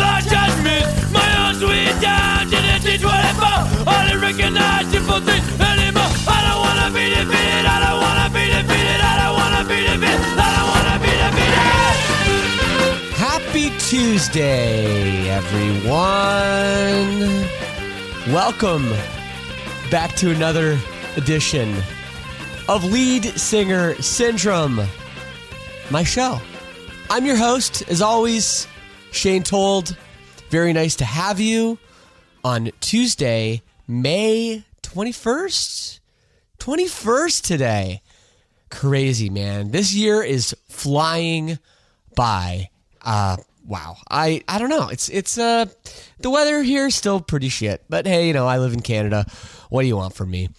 Lost judgment. My own sweet down to the T24. I don't recognize simple things anymore. I don't wanna be defeated, I don't wanna be defeated, I don't wanna be defeated, I don't wanna be defeated. Happy Tuesday, everyone. Welcome back to another edition of Lead Singer Syndrome, my show. I'm your host, as always, Shane Told. Very nice to have you on Tuesday, May 21st. 21st today. Crazy, man. This year is flying by. Uh wow. I I don't know. It's it's uh the weather here is still pretty shit. But hey, you know, I live in Canada. What do you want from me?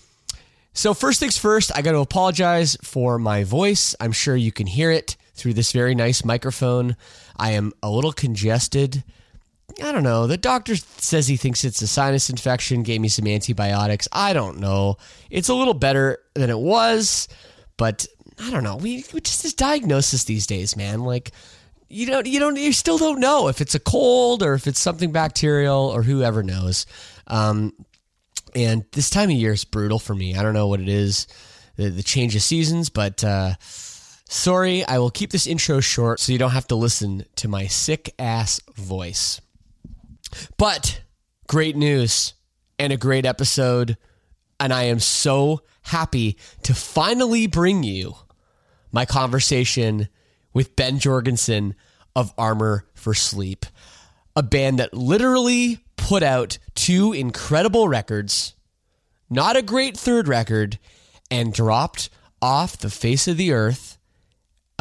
So first things first, I got to apologize for my voice. I'm sure you can hear it through this very nice microphone. I am a little congested. I don't know. The doctor says he thinks it's a sinus infection, gave me some antibiotics. I don't know. It's a little better than it was, but I don't know. We, we just this diagnosis these days, man. Like you don't you don't you still don't know if it's a cold or if it's something bacterial or whoever knows. Um, and this time of year is brutal for me. I don't know what it is, the, the change of seasons, but uh, sorry, I will keep this intro short so you don't have to listen to my sick ass voice. But great news and a great episode. And I am so happy to finally bring you my conversation with Ben Jorgensen of Armor for Sleep, a band that literally put out two incredible records, not a great third record, and dropped off the face of the earth,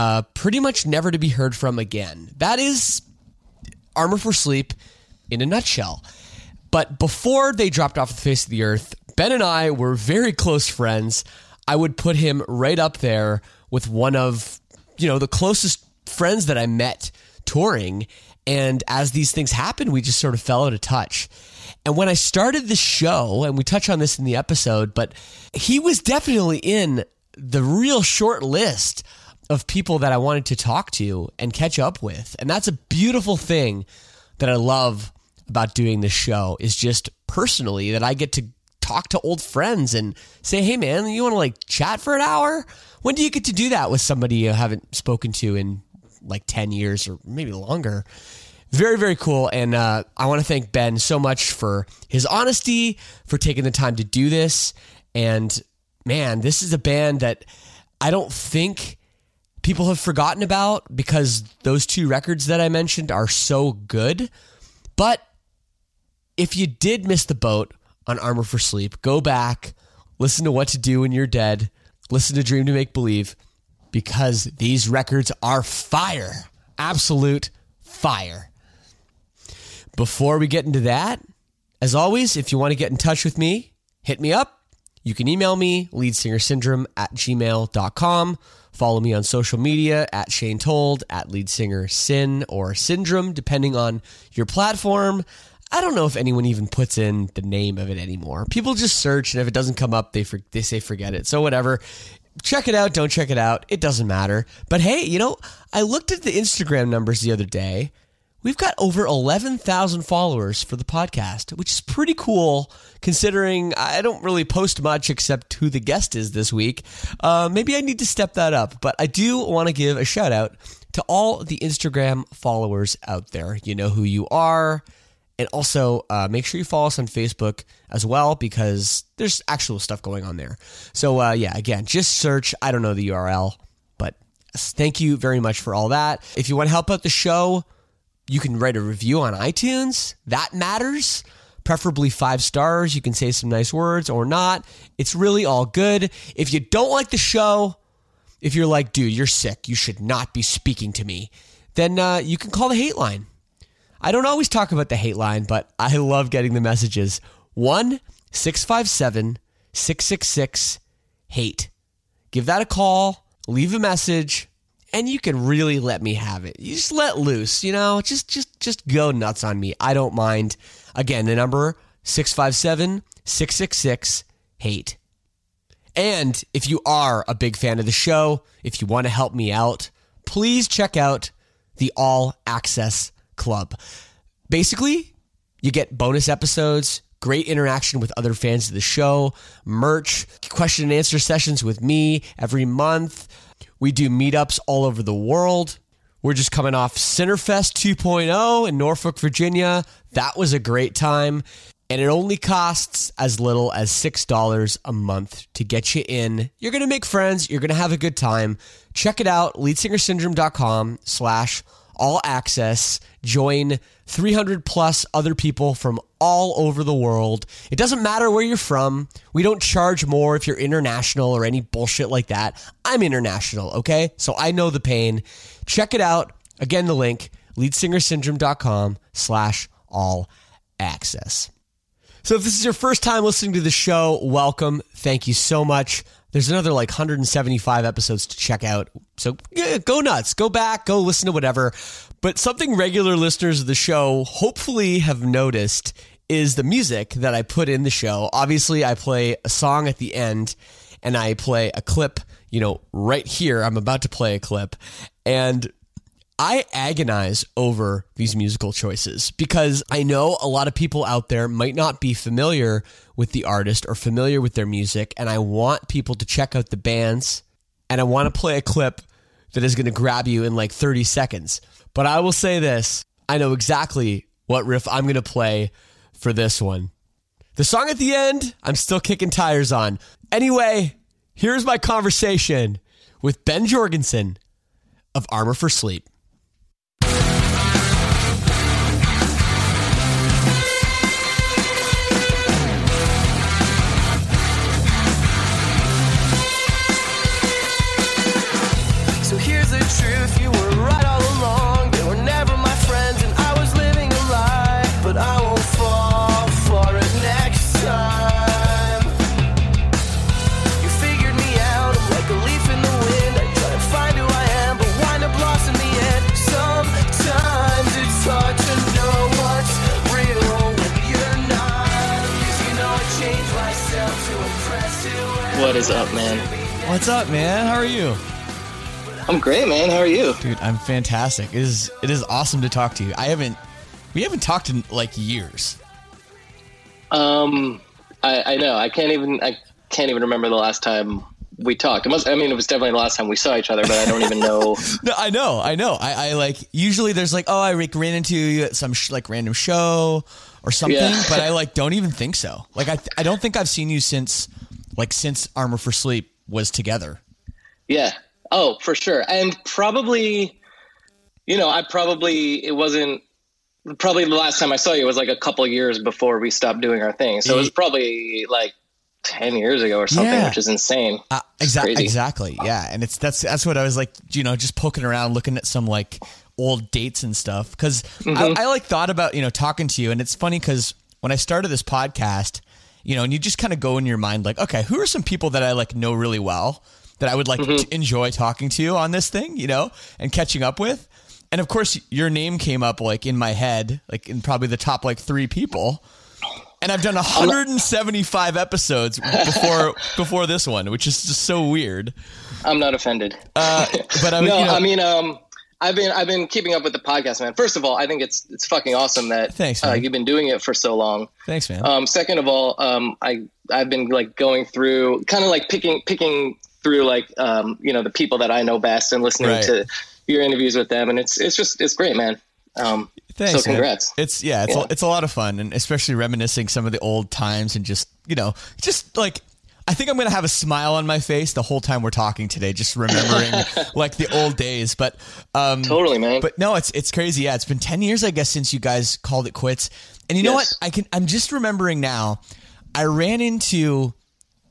uh, pretty much never to be heard from again. That is Armor for Sleep in a nutshell. But before they dropped off the face of the earth, Ben and I were very close friends. I would put him right up there with one of, you know, the closest friends that I met touring. And as these things happened, we just sort of fell out of touch. And when I started the show, and we touch on this in the episode, but he was definitely in the real short list of people that I wanted to talk to and catch up with. And that's a beautiful thing that I love about doing this show is just personally that I get to talk to old friends and say, "Hey man, you want to like chat for an hour?" When do you get to do that with somebody you haven't spoken to in like 10 years or maybe longer? Very, very cool. And uh, I want to thank Ben so much for his honesty, for taking the time to do this. And man, this is a band that I don't think people have forgotten about because those two records that I mentioned are so good. But if you did miss the boat on Armor for Sleep, go back, listen to What to Do When You're Dead, listen to Dream to Make Believe, because these records are fire. Absolute fire. Before we get into that, as always, if you want to get in touch with me, hit me up. you can email me, leadsingersyndrome at gmail.com. Follow me on social media at Shane Told, at lead singer Sin or Syndrome, depending on your platform. I don't know if anyone even puts in the name of it anymore. People just search, and if it doesn't come up, they for, they say forget it. So whatever. Check it out. Don't check it out. It doesn't matter. But hey, you know, I looked at the Instagram numbers the other day. We've got over 11,000 followers for the podcast, which is pretty cool considering I don't really post much except who the guest is this week. Uh, maybe I need to step that up, but I do want to give a shout out to all the Instagram followers out there. You know who you are. And also, uh, make sure you follow us on Facebook as well because there's actual stuff going on there. So, uh, yeah, again, just search, I don't know the URL, but thank you very much for all that. If you want to help out the show, you can write a review on iTunes. That matters. Preferably five stars. You can say some nice words or not. It's really all good. If you don't like the show, if you're like, dude, you're sick, you should not be speaking to me, then uh, you can call the hate line. I don't always talk about the hate line, but I love getting the messages. 1 657 666 hate. Give that a call, leave a message, and you can really let me have it. You just let loose, you know? Just just just go nuts on me. I don't mind. Again, the number 657 666 hate. And if you are a big fan of the show, if you want to help me out, please check out the All Access Club. Basically, you get bonus episodes, great interaction with other fans of the show, merch, question and answer sessions with me every month. We do meetups all over the world. We're just coming off Centerfest 2.0 in Norfolk, Virginia. That was a great time. And it only costs as little as $6 a month to get you in. You're going to make friends. You're going to have a good time. Check it out, leadsingersyndrome.com slash all access. Join 300 plus other people from all over the world. It doesn't matter where you're from. We don't charge more if you're international or any bullshit like that. I'm international, okay? So I know the pain. Check it out. Again, the link, leadsingersyndrome.com slash all access. So if this is your first time listening to the show, welcome. Thank you so much. There's another like 175 episodes to check out. So yeah, go nuts. Go back, go listen to whatever. But something regular listeners of the show hopefully have noticed is the music that I put in the show. Obviously, I play a song at the end and I play a clip, you know, right here. I'm about to play a clip. And I agonize over these musical choices because I know a lot of people out there might not be familiar with the artist or familiar with their music, and I want people to check out the bands and I want to play a clip that is going to grab you in like 30 seconds. But I will say this I know exactly what riff I'm going to play for this one. The song at the end, I'm still kicking tires on. Anyway, here's my conversation with Ben Jorgensen of Armor for Sleep. Is up, man? What's up, man? How are you? I'm great, man. How are you? Dude, I'm fantastic. It is it is awesome to talk to you. I haven't we haven't talked in like years. Um, I, I know. I can't even. I can't even remember the last time we talked. It must. I mean, it was definitely the last time we saw each other, but I don't even know. No, I know, I know. I, I like usually there's like, oh, I ran into you at some sh- like random show or something, Yeah. but I like don't even think so. Like I I don't think I've seen you since like since Armor for Sleep was together. yeah. Oh, for sure. And probably, you know, I probably it wasn't. Probably the last time I saw you was like a couple years before we stopped doing our thing. So it was probably like ten years ago or something, Yeah. which is insane. Uh, exactly, exactly. Yeah, and it's that's that's what I was like, you know, just poking around, looking at some like old dates and stuff. Because I, I like thought about you know talking to you, and it's funny because when I started this podcast, you know, and you just kind of go in your mind like, okay, who are some people that I like know really well that I would like Mm-hmm. to enjoy talking to on this thing, you know, and catching up with. And of course, your name came up like in my head, like in probably the top like three people. And I've done 175 episodes before before this one, which is just so weird. I'm not offended. Uh, but I, no, you know, I mean, um, I've been I've been keeping up with the podcast, man. First of all, I think it's it's fucking awesome that Thanks, uh, you've been doing it for so long. thanks, man. Um, second of all, um, I I've been like going through kind of like picking picking through like um, you know the people that I know best and listening Right. to your interviews with them, and it's it's just it's great, man. Um, Thanks, so man. congrats. It's yeah, it's Yeah. A, it's a lot of fun, and especially reminiscing some of the old times, and just you know, just like I think I'm gonna have a smile on my face the whole time we're talking today, just remembering like the old days. But um, Totally, man. But no, it's it's crazy. Yeah, it's been ten years, I guess, since you guys called it quits. And you know what? I can. I'm just remembering now. I ran into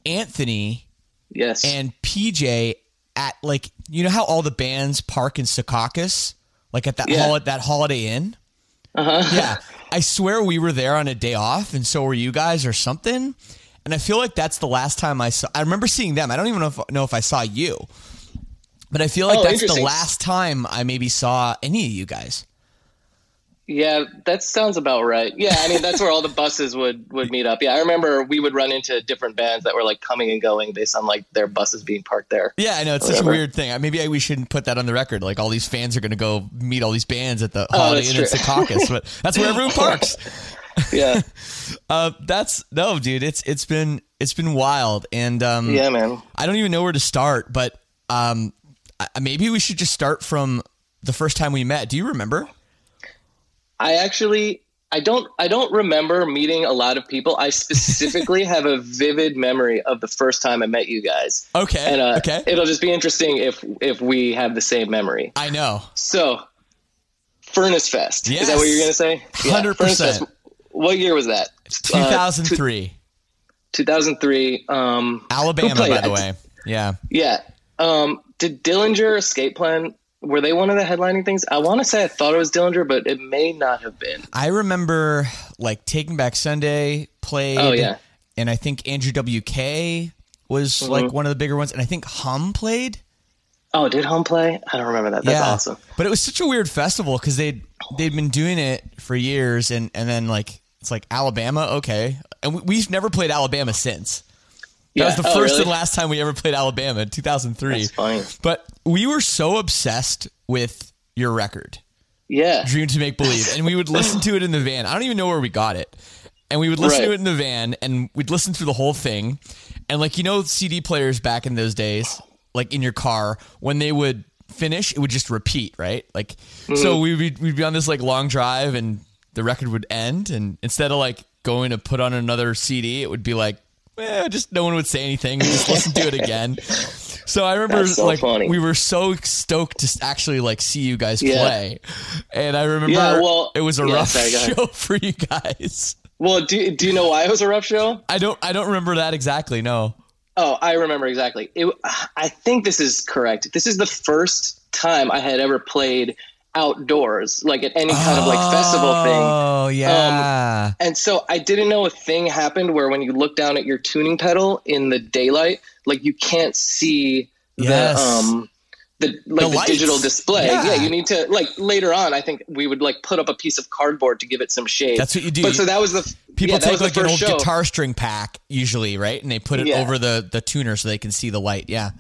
Anthony yes. and PJ at like you know how all the bands park in Secaucus, like at that Yeah. hol- that Holiday Inn. uh-huh. Yeah, I swear we were there on a day off, and so were you guys or something. And I feel like that's the last time I saw. I remember seeing them. I don't even know if, know if I saw you, but I feel like Oh, that's the last time I maybe saw any of you guys. Yeah, that sounds about right. Yeah, I mean that's where all the buses would would meet up. Yeah, I remember we would run into different bands that were like coming and going based on like their buses being parked there. Yeah, I know it's such a weird thing. Maybe I, we shouldn't put that on the record. Like all these fans are going to go meet all these bands at the oh, Holiday Oh, Inn in. Secaucus, but that's where everyone parks. Yeah, Uh, that's no, dude. It's it's been it's been wild, and um, yeah, man. I don't even know where to start. But um, I- maybe we should just start from the first time we met. Do you remember? I actually I don't I don't remember meeting a lot of people. I specifically have a vivid memory of the first time I met you guys. Okay, And uh, okay. it'll just be interesting if if we have the same memory. I know. So, Furnace Fest. Yes. Is that what you're going to say? 100%. Furnace Fest. What year was that? Two thousand three, 2003. Um, Alabama, by the way. Yeah. Yeah. Um, did Dillinger Escape Plan? Were they one of the headlining things? I want to say I thought it was Dillinger, but it may not have been. I remember like Taking Back Sunday played. Oh, yeah. And I think Andrew WK was Mm-hmm. like one of the bigger ones, and I think Hum played. Oh, did Hum play? I don't remember that. That's yeah. awesome. But it was such a weird festival because they'd they'd been doing it for years, and and then like it's like Alabama, okay, and we, we've never played Alabama since. That Yeah. was the Oh, first really? and last time we ever played Alabama in 2003. That's funny. But we were so obsessed with your record, Yeah. Dream to Make Believe, and we would listen to it in the van. I don't even know where we got it. And we would listen to it in the van and we'd listen through the whole thing. And like you know CD players back in those days, like in your car, when they would finish, it would just repeat, right? Like Mm-hmm. so we'd be, we'd be on this like long drive and the record would end and instead of like going to put on another CD, it would be like eh, just no one would say anything. We just listen to it again. So I remember so like funny. we were so stoked to actually like see you guys Yeah. play. And I remember Yeah, well- it was a yeah, rough sorry, show for you guys. Well, do, do you know why it was a rough show? I don't I don't remember that exactly. No. Oh, I remember exactly. It, I think this is correct. This is the first time I had ever played outdoors, like at any kind of like festival thing. Oh yeah. And so I didn't know a thing happened where when you look down at your tuning pedal in the daylight, like you can't see the um the like the, lights. digital display. Yeah. Yeah. you need to like later on. I think we would like put up a piece of cardboard to give it some shade. That's what you do. But so that was the People yeah, take like an old show. guitar string pack usually, right? And they put it Yeah. over the the tuner so they can see the light. Yeah.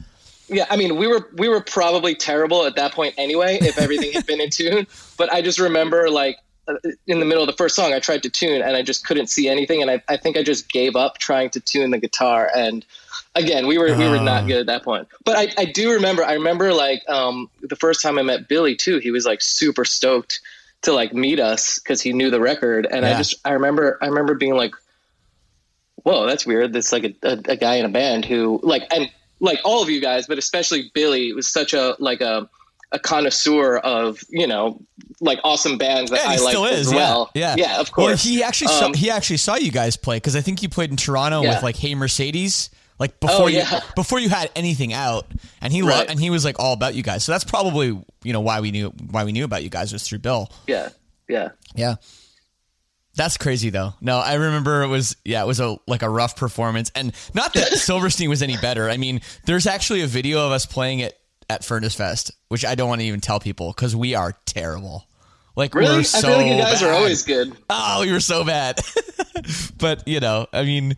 Yeah, I mean, we were we were probably terrible at that point anyway, if everything had been in tune. But I just remember, like, uh, in the middle of the first song, I tried to tune and I just couldn't see anything, and I, I think I just gave up trying to tune the guitar. And again, we were we were not good at that point. But I, I do remember, I remember like um, the first time I met Billy too. He was like super stoked to like meet us because he knew the record, and I just I remember I remember being like whoa, that's weird. That's like a, a, a guy in a band who like and like all of you guys, but especially Billy was such a like a a connoisseur of you know like awesome bands that Yeah, I like as well. Yeah, yeah, yeah, of course. Well, he actually saw, Um, he actually saw you guys play because I think you played in Toronto Yeah. with like Hey Mercedes, like before Oh, you before you had anything out, and he lo- Right. and he was like all about you guys. So that's probably you know why we knew why we knew about you guys was through Bill. yeah, yeah. Yeah. That's crazy though. No, I remember it was yeah, it was a like a rough performance, and not that Silverstein was any better. I mean, there's actually a video of us playing it at Furnace Fest, which I don't want to even tell people because we are terrible. Like Really? we're I so feel like you guys are always good. Oh, we were so bad. but you know, I mean,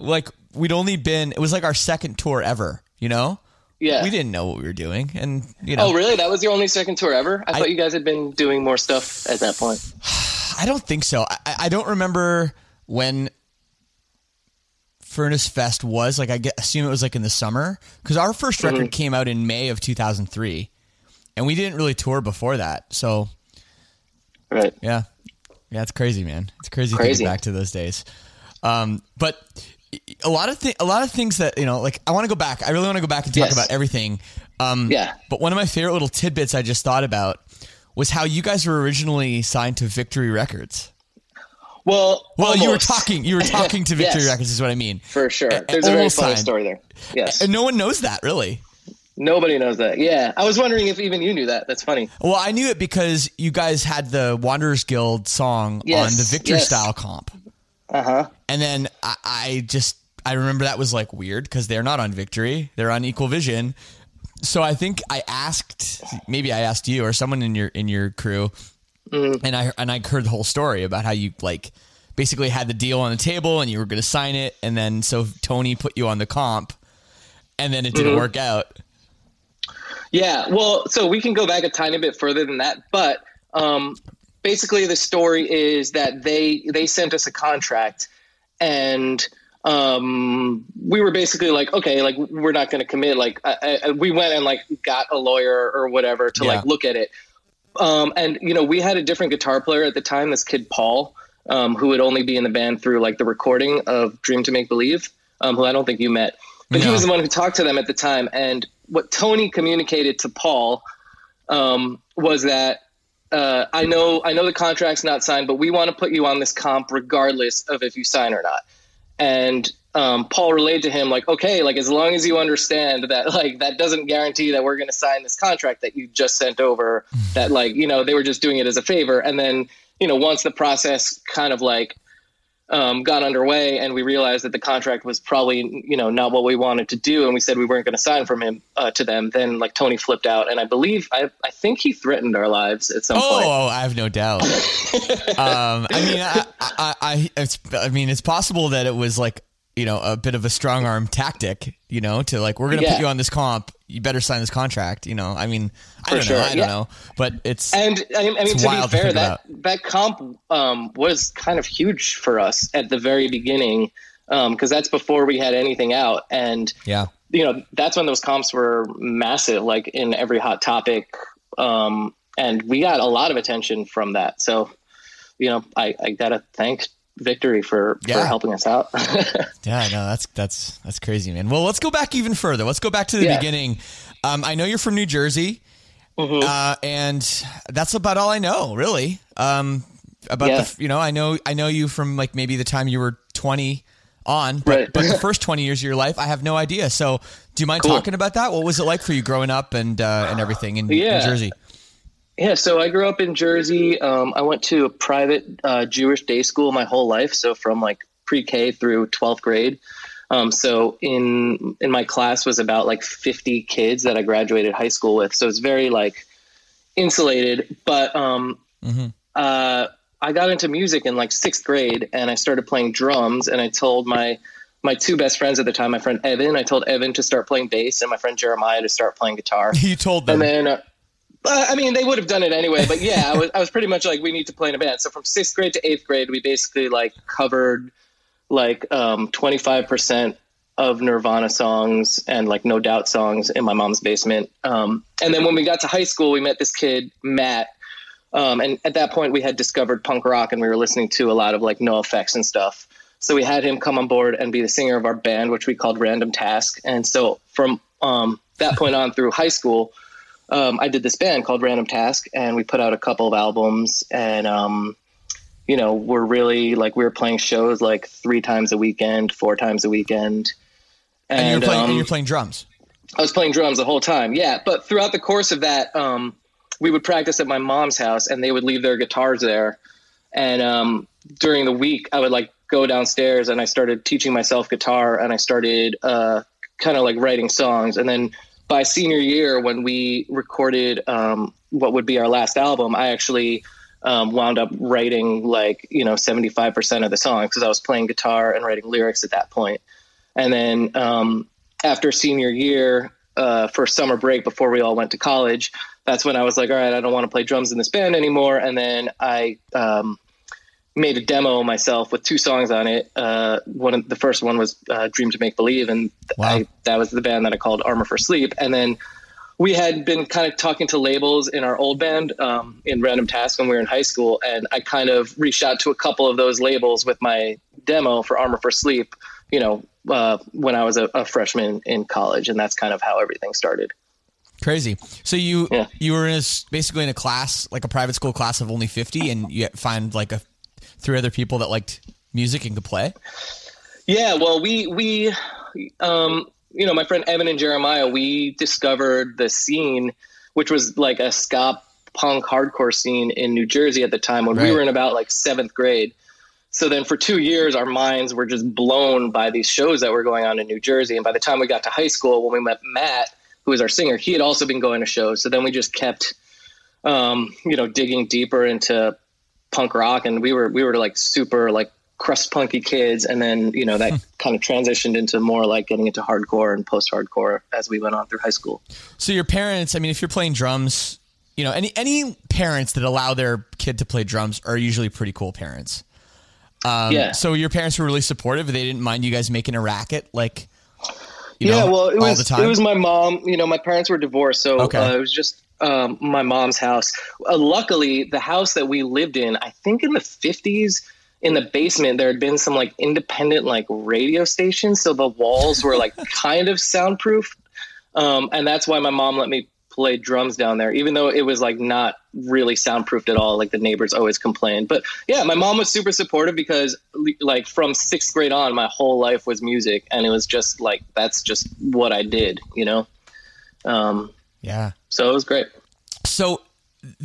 like we'd only been. It was like our second tour ever. You know, Yeah. we didn't know what we were doing, and you know, Oh, really? That was your only second tour ever? I, thought you guys had been doing more stuff at that point. I don't think so. I, I don't remember when Furnace Fest was. Like, I get, assume it was like in the summer because our 1st Mm-hmm. record came out in May of 2003, and we didn't really tour before that. So, Right. yeah, yeah, it's crazy, man. It's crazy, Crazy. thinking back to those days. Um, but a lot of thi- a lot of things that you know, like I want to go back. I really want to go back and talk Yes. about everything. Um, Yeah. But one of my favorite little tidbits I just thought about was how you guys were originally signed to Victory Records. Well, Well, you were talking. You were talking to Victory Yes. Records, is what I mean. For sure. There's a very almost funny signed. story there. Yes. And no one knows that, really. Nobody knows that. Yeah. I was wondering if even you knew that. That's funny. Well, I knew it because you guys had the Wanderers Guild song Yes, on the Victory yes. Style comp, Uh huh. and then I, I just I remember that was like weird because they're not on Victory; they're on Equal Vision. So I think I asked, maybe I asked you or someone in your in your crew, Mm-hmm. and I and I heard the whole story about how you like basically had the deal on the table and you were going to sign it, and then so Tony put you on the comp, and then it didn't Mm-hmm. work out. Yeah, well, so we can go back a tiny bit further than that, but um, basically the story is that they they sent us a contract, and um, we were basically like, okay, like we're not going to commit. Like I, I, we went and like got a lawyer or whatever to Yeah. like look at it, um, and you know we had a different guitar player at the time, this kid Paul, um, who would only be in the band through like the recording of Dream to Make Believe, um, who I don't think you met, but he was the one who talked to them at the time, and what Tony communicated to Paul um, was that uh, I know I know the contract's not signed, but we want to put you on this comp regardless of if you sign or not. And um, Paul relayed to him like, okay, like as long as you understand that like that doesn't guarantee that we're going to sign this contract that you just sent over. that like you know they were just doing it as a favor. And then you know once the process kind of like um, got underway and we realized that the contract was probably you know not what we wanted to do and we said we weren't going to sign from him uh, to them then like tony flipped out and i believe i, I think he threatened our lives at some point Oh, I have no doubt. um, I mean, I, I, I, I mean, it's possible that it was like you know a bit of a strong arm tactic, you know, to like we're gonna Yeah. put you on this comp, you better sign this contract. You know, I mean, I For don't sure, know, I don't know, but it's and i, I mean to be to fair think that that comp um, was kind of huge for us at the very beginning because that's before we had anything out. And yeah, you know that's when those comps were massive like in every hot topic um, and we got a lot of attention from that. So you know i, I gotta thank victory for, Yeah. for helping us out yeah, no, that's that's that's crazy, man. Well, let's go back even further. Let's go back to the Yeah. beginning. Um, I know you're from New Jersey, Mm-hmm. uh, and that's about all I know, really. Um, about Yeah. the, you know, I know I know you from like maybe the time you were 20 on, but, Right. but the first 20 years of your life, I have no idea. So, do you mind Cool. talking about that? What was it like for you growing up and uh, and everything in, Yeah. in Jersey? Yeah so i grew up in jersey um, i went to a private uh, jewish day school my whole life so from like pre-k through 12th grade um, so in in my class was about like 50 kids that i graduated high school with so it's very like insulated but um, uh, I got into music in like sixth grade and I started playing drums and I told my my two best friends at the time, my friend Evan, I told Evan to start playing bass and my friend Jeremiah to start playing guitar. You told them. And then, uh, uh, I mean, they would have done it anyway, but yeah, I was, I was pretty much like, we need to play in a band. So from sixth grade to eighth grade, we basically like covered like um, 25% of Nirvana songs and like No Doubt songs in my mom's basement. Um, and then when we got to high school, we met this kid, Matt. Um, and at that point, we had discovered punk rock and we were listening to a lot of like NOFX and stuff. So we had him come on board and be the singer of our band, which we called Random Task. And so from um, that point on through high school, um, I did this band called Random Task, and we put out a couple of albums. And um, you know, we're really like we were playing shows like three times a weekend, four times a weekend. and you're playing um, you're playing drums. I was playing drums the whole time. Yeah, but throughout the course of that, um, we would practice at my mom's house, and they would leave their guitars there. And um, during the week, I would like go downstairs and I started teaching myself guitar and I started uh, kind of like writing songs. And then by senior year, when we recorded um, what would be our last album, I actually um, wound up writing like you know 75% of the songs because I was playing guitar and writing lyrics at that point. And then um, after senior year, uh, for summer break before we all went to college, that's when I was like, all right, I don't want to play drums in this band anymore. And then I um, made a demo myself with two songs on it. Uh, one of, the first one was uh, "Dream to Make Believe," and Wow. I, that was the band that I called Armor for Sleep. And then we had been kind of talking to labels in our old band um, in Random Task when we were in high school, and I kind of reached out to a couple of those labels with my demo for Armor for Sleep. You know, uh, when I was a, a freshman in college, and that's kind of how everything started. Crazy. So you Yeah. you were in a, basically in a class like a private school class of only fifty, and you find like a three other people that liked music and could play. Yeah, well, we we, um, you know, my friend Evan and Jeremiah, we discovered the scene, which was like a ska punk hardcore scene in New Jersey at the time when Right. we were in about like seventh grade. So then for two years, our minds were just blown by these shows that were going on in New Jersey. And by the time we got to high school, when we met Matt, who was our singer, he had also been going to shows. So then we just kept, um, you know, digging deeper into punk rock, and we were we were like super like crust punky kids, and then you know that kind of transitioned into more like getting into hardcore and post hardcore as we went on through high school. So your parents, I mean, if you're playing drums, you know, any any parents that allow their kid to play drums are usually pretty cool parents. Um, Yeah. So your parents were really supportive. They didn't mind you guys making a racket, like. You yeah, know, well, it all was the time. it was my mom. You know, my parents were divorced, so Okay. uh, it was just um, my mom's house. Uh, luckily, the house that we lived in, I think in the fifties, in the basement, there had been some like independent like radio stations, so the walls were like kind of soundproof, um, and that's why my mom let me play drums down there, even though it was like not really soundproofed at all. Like the neighbors always complained, but yeah, my mom was super supportive because like from sixth grade on, my whole life was music, and it was just like that's just what I did, you know. Um, yeah. So it was great. So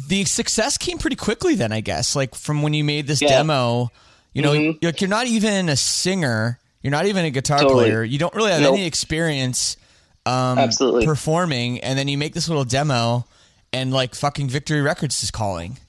the success came pretty quickly then, I guess. Like from when you made this Yeah. demo, you know, Mhm. you're, you're not even a singer, you're not even a guitar Totally. player, you don't really have Nope. any experience um, Absolutely. performing, and then you make this little demo, and like fucking Victory Records is calling.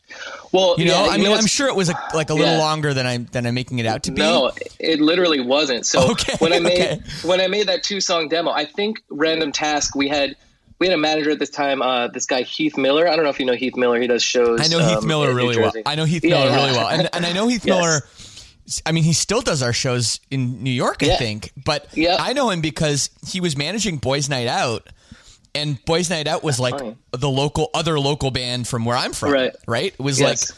Well, You know, yeah, I mean, I'm sure it was a, like a little Yeah. longer than I'm than I'm making it out to be. No, it literally wasn't. So Okay, when I made okay. when I made that two song demo, I think Random Task we had we had a manager at this time, uh, this guy Heath Miller. I don't know if you know Heath Miller. He does shows. I know Heath um, Miller really well. I know Heath Yeah, Miller yeah. really well, and and I know Heath Yes. Miller. I mean, he still does our shows in New York, I Yeah. think. But Yeah. I know him because he was managing Boys Night Out, and Boys Night Out was like funny. the local other local band from where I'm from. Right. Right. It was Yes.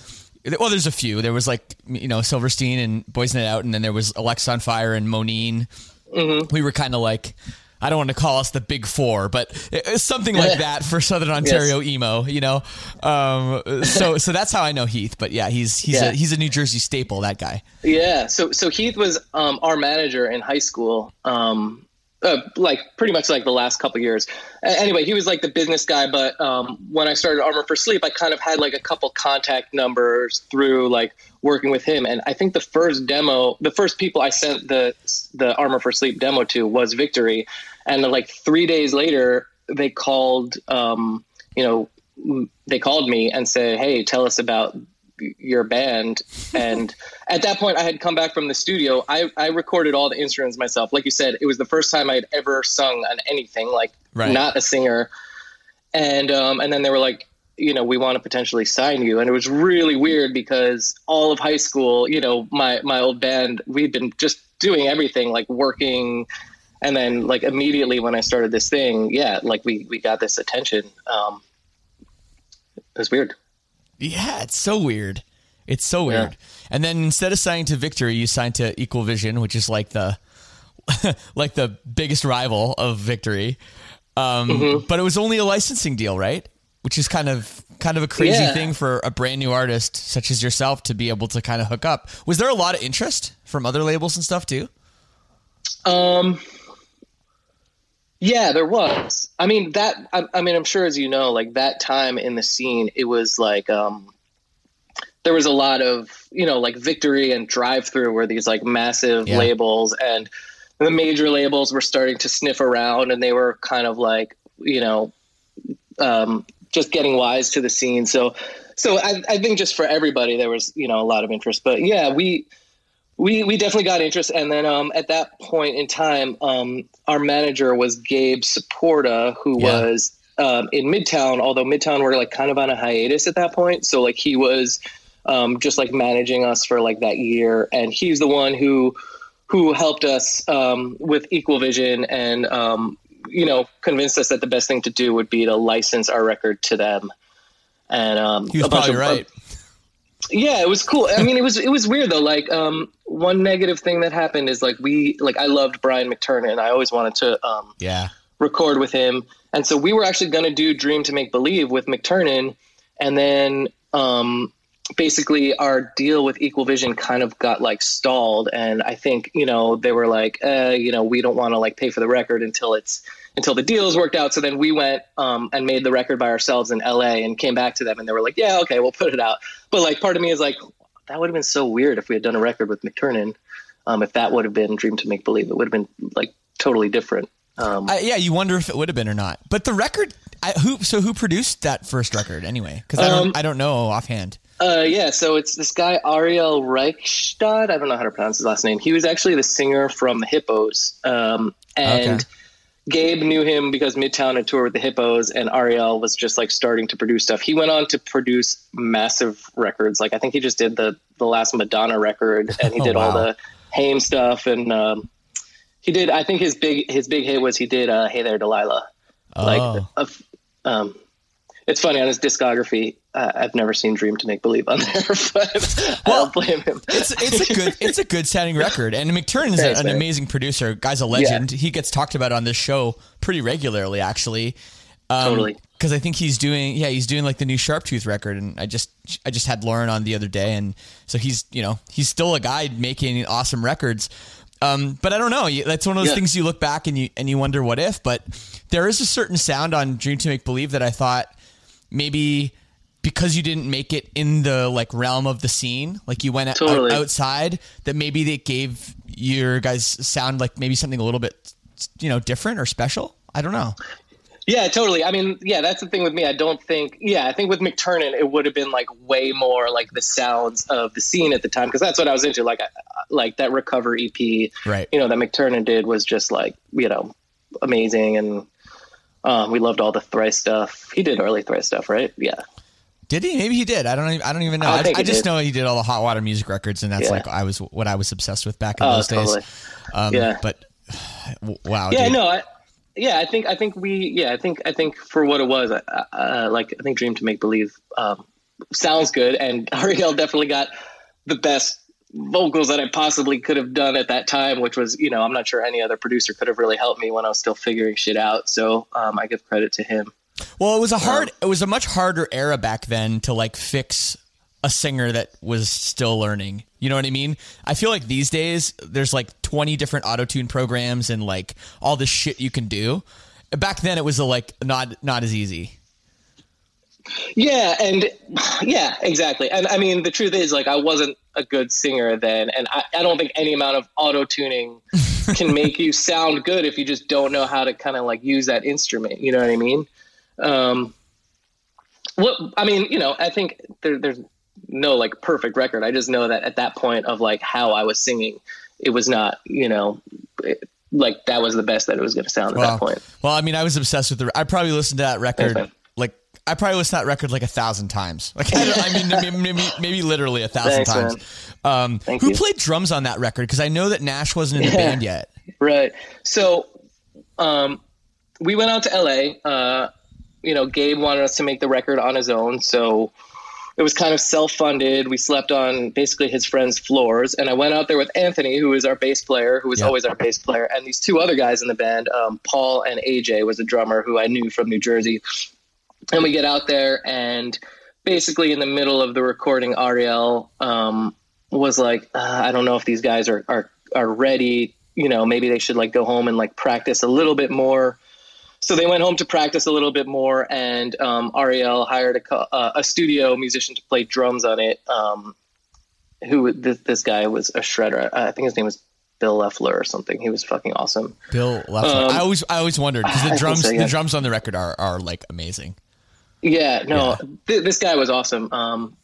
like. Well, there's a few. There was like you know Silverstein and Boys Night Out, and then there was Alexisonfire and Moneen. Mm-hmm. We were kind of like, I don't want to call us the Big Four, but something like that for Southern Ontario emo. You know, um, so so that's how I know Heath. But yeah, he's he's Yeah. a he's a New Jersey staple. That guy. Yeah. So so Heath was um, our manager in high school. Um, uh, like pretty much like the last couple years. Anyway, he was like the business guy. But um, when I started Armor for Sleep, I kind of had like a couple contact numbers through like working with him. And I think the first demo, the first people I sent the the Armor for Sleep demo to was Victory. And like three days later, they called. Um, you know, they called me and said, "Hey, tell us about your band and at that point i had come back from the studio I, I recorded all the instruments myself like you said it was the first time i'd ever sung on anything like Right. not a singer and um, and then they were like you know we want to potentially sign you and it was really weird because all of high school you know my my old band we'd been just doing everything like working and then like immediately when i started this thing yeah like we we got this attention um it was weird Yeah, it's so weird. It's so Yeah. weird. And then instead of signing to Victory, you signed to Equal Vision, which is like the like the biggest rival of Victory. Um, Mm-hmm. But it was only a licensing deal, right? Which is kind of kind of a crazy Yeah. thing for a brand new artist such as yourself to be able to kind of hook up. Was there a lot of interest from other labels and stuff too? Um, yeah, there was. I mean that. I, I mean, I'm sure as you know, like that time in the scene, it was like um, there was a lot of you know like Victory and Drive Through were these like massive Yeah. labels, and the major labels were starting to sniff around, and they were kind of like you know um, just getting wise to the scene. So so I, I think just for everybody there was you know a lot of interest. But yeah, we we we definitely got interest, and then um, at that point in time, um, our manager was Gabe Saporta, who Yeah. was um, in Midtown. Although Midtown were like kind of on a hiatus at that point, so like he was um, just like managing us for like that year, and he's the one who who helped us um, with Equal Vision and um, you know convinced us that the best thing to do would be to license our record to them. And um, He was probably of- right. Yeah, it was cool. I mean, it was it was weird though. Like, um, one negative thing that happened is like we like I loved Brian McTernan. I always wanted to um, Yeah. record with him, and so we were actually going to do Dream to Make Believe with McTernan, and then um, basically our deal with Equal Vision kind of got like stalled, and I think you know they were like, uh, you know, we don't want to like pay for the record until it's until the deals worked out. So then we went um, and made the record by ourselves in LA and came back to them, and they were like, yeah, okay, we'll put it out. But like, part of me is like, that would have been so weird if we had done a record with McTernan. Um, if that would have been Dream to Make Believe, it would have been like totally different. Um, I, yeah, you wonder if it would have been or not. But the record, I, who so who produced that first record anyway? Because I don't Um, I don't know offhand. Uh, yeah, so it's this guy Ariel Rechtshaid. I don't know how to pronounce his last name. He was actually the singer from the Hippos, um, and Okay. Gabe knew him because Midtown had toured with the Hippos, and Ariel was just like starting to produce stuff. He went on to produce massive records. Like I think he just did the the last Madonna record, and he Oh, did all the Haim stuff, and um, he did. I think his big his big hit was he did uh, Hey There Delilah. Like, Oh. um, it's funny on his discography. Uh, I've never seen Dream to Make Believe on there, but I don't blame him. It's it's a good it's a good sounding record, and McTernan is an amazing producer. Guy's a legend. He gets talked about on this show pretty regularly, actually. Um, Totally. Because I think he's doing yeah he's doing like the new Sharptooth record, and I just I just had Lauren on the other day, and so he's you know he's still a guy making awesome records. Um, but I don't know. That's one of those Yeah. things you look back and you and you wonder what if. But there is a certain sound on Dream to Make Believe that I thought maybe because you didn't make it in the like realm of the scene, like you went out- outside, that maybe they gave your guys sound like maybe something a little bit, you know, different or special. I don't know. Yeah, totally. I mean, yeah, that's the thing with me. I don't think, yeah, I think with McTernan, it would have been like way more like the sounds of the scene at the time because that's what I was into. Like, I, like that Recover EP, Right. You know, that McTernan did was just like, you know, amazing, and um, we loved all the Thrice stuff. He did early Thrice stuff, right? Yeah, Did he? Maybe he did. I don't. Even, I don't even know. I I, I just did. know he did all the hot water music records, and that's Yeah. like I was what I was obsessed with back in Oh, those totally. days. Um, Yeah. But wow. yeah, dude. no, I, yeah, I think, I think we, yeah, I think, I think for what it was, uh, uh, like, I think Dream to Make Believe um, sounds good, and Ariel definitely got the best vocals that I possibly could have done at that time, which was, you know, I'm not sure any other producer could have really helped me when I was still figuring shit out. So um, I give credit to him. Well, it was a hard. It was a much harder era back then to like fix a singer that was still learning. You know what I mean? I feel like these days there's like 20 different auto tune programs and like all this shit you can do. Back then it was a, like not not as easy. Yeah, and yeah, exactly. And I mean, the truth is, like, I wasn't a good singer then, and I, I don't think any amount of auto tuning can make you sound good if you just don't know how to kind of like use that instrument. You know what I mean? Um, what I mean, you know, I think there, there's no like perfect record. I just know that at that point of like how I was singing, it was not, you know, it, like that was the best that it was going to sound at that point. well, I mean, I was obsessed with the. I probably listened to that record like I probably listened to that record like a thousand times. Like I, I mean, maybe, maybe maybe literally a thousand Thanks, times. Um, who you. played drums on that record? Because I know that Nash wasn't in the Yeah. band yet. Right. So, um, we went out to LA. Uh, you know, Gabe wanted us to make the record on his own, so it was kind of self-funded. We slept on basically his friends' floors, and I went out there with Anthony, who is our bass player, who was always our bass player, and these two other guys in the band. Um, Paul and AJ was a drummer who I knew from New Jersey, and we get out there, and basically in the middle of the recording, Ariel um, was like, uh, "I don't know if these guys are are are ready. You know, maybe they should like go home and like practice a little bit more." So they went home to practice a little bit more, and um, Ariel hired a, uh, a studio musician to play drums on it. Um, who this, this guy was a shredder. I think his name was Bill Leffler or something. He was fucking awesome. Bill Leffler. Um, I always I always wondered because the drums so, yeah. the drums on the record are are like amazing. Yeah, no, Th- this guy was awesome. Um,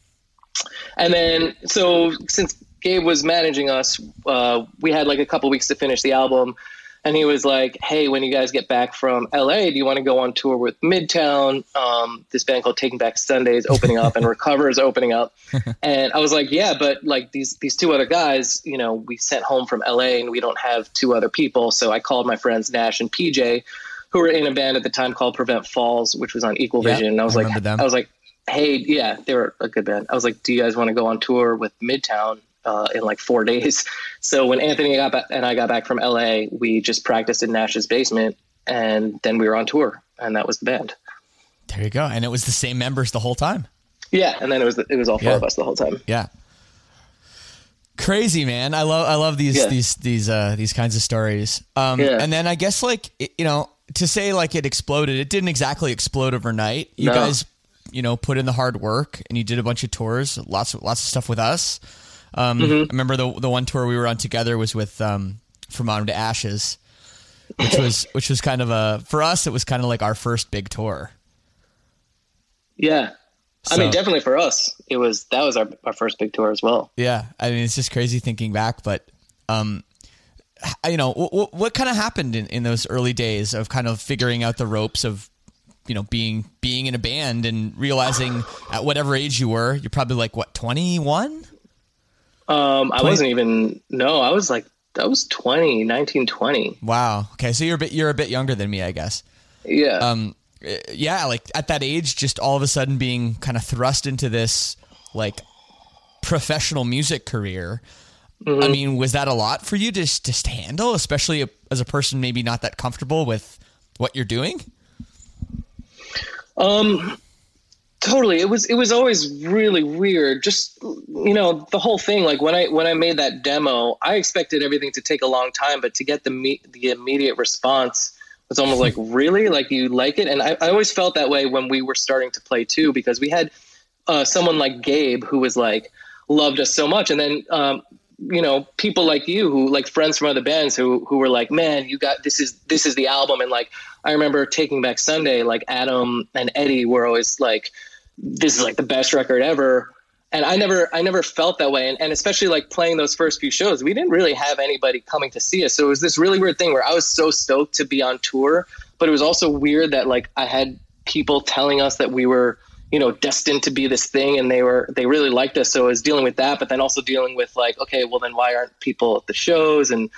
and then, so since Gabe was managing us, uh, we had like a couple weeks to finish the album. And he was like, "Hey, when you guys get back from LA, do you want to go on tour with Midtown? Um, this band called Taking Back Sundays opening up, and Recover is opening up." and I was like, "Yeah, but like these these two other guys, you know, we sent home from LA, and we don't have two other people." So I called my friends Nash and PJ, who were in a band at the time called Prevent Falls, which was on Equal Vision. And I was I like, them. I was like, hey, yeah, they were a good band. I was like, do you guys want to go on tour with Midtown uh, in like four days? So when Anthony got ba- and I got back from LA, we just practiced in Nash's basement, and then we were on tour, and that was the band. There you go. And it was the same members the whole time. Yeah, and then it was it was all four Yeah. of us the whole time. Yeah. Crazy man, I love I love these Yeah. these these uh these kinds of stories. Um, Yeah. and then I guess like you know to say like it exploded, it didn't exactly explode overnight. You No. guys, you know, put in the hard work and you did a bunch of tours, lots of lots of stuff with us. Um, Mm-hmm. I remember the the one tour we were on together was with um, From Autumn to Ashes, which was which was kind of a for us it was kind of like our first big tour. Yeah, I mean, definitely for us, it was that was our our first big tour as well. Yeah, I mean it's just crazy thinking back, but um, you know what, what kind of happened in, in those early days of kind of figuring out the ropes of you know being being in a band and realizing at whatever age you were, you're probably like what twenty one. Um, I Twenty- wasn't even no, I was like I was 20, 19, 20. Wow. Okay, so you're a bit you're a bit younger than me, I guess. Yeah. Um, uh, yeah, like at that age, just all of a sudden being kind of thrust into this like professional music career. I mean, was that a lot for you to just, just handle, especially as a person maybe not that comfortable with what you're doing? Um, totally. It was it was always really weird. Just you know the whole thing. Like when I when I made that demo, I expected everything to take a long time, but to get the me- the immediate response was almost like really like you like it. And I, I always felt that way when we were starting to play too, because we had uh, someone like Gabe who was like loved us so much, and then. Um, you know, people like you who like friends from other bands who who were like, "Man, you got this is this is the album." And like I remember Taking Back Sunday, like Adam and Eddie were always like, "This is like the best record ever." And I never I never felt that way. And, and especially like playing those first few shows, we didn't really have anybody coming to see us. So it was this really weird thing where I was so stoked to be on tour, but it was also weird that like I had people telling us that we were you know destined to be this thing and they were they really liked us so i was dealing with that but then also dealing with like okay well then why aren't people at the shows and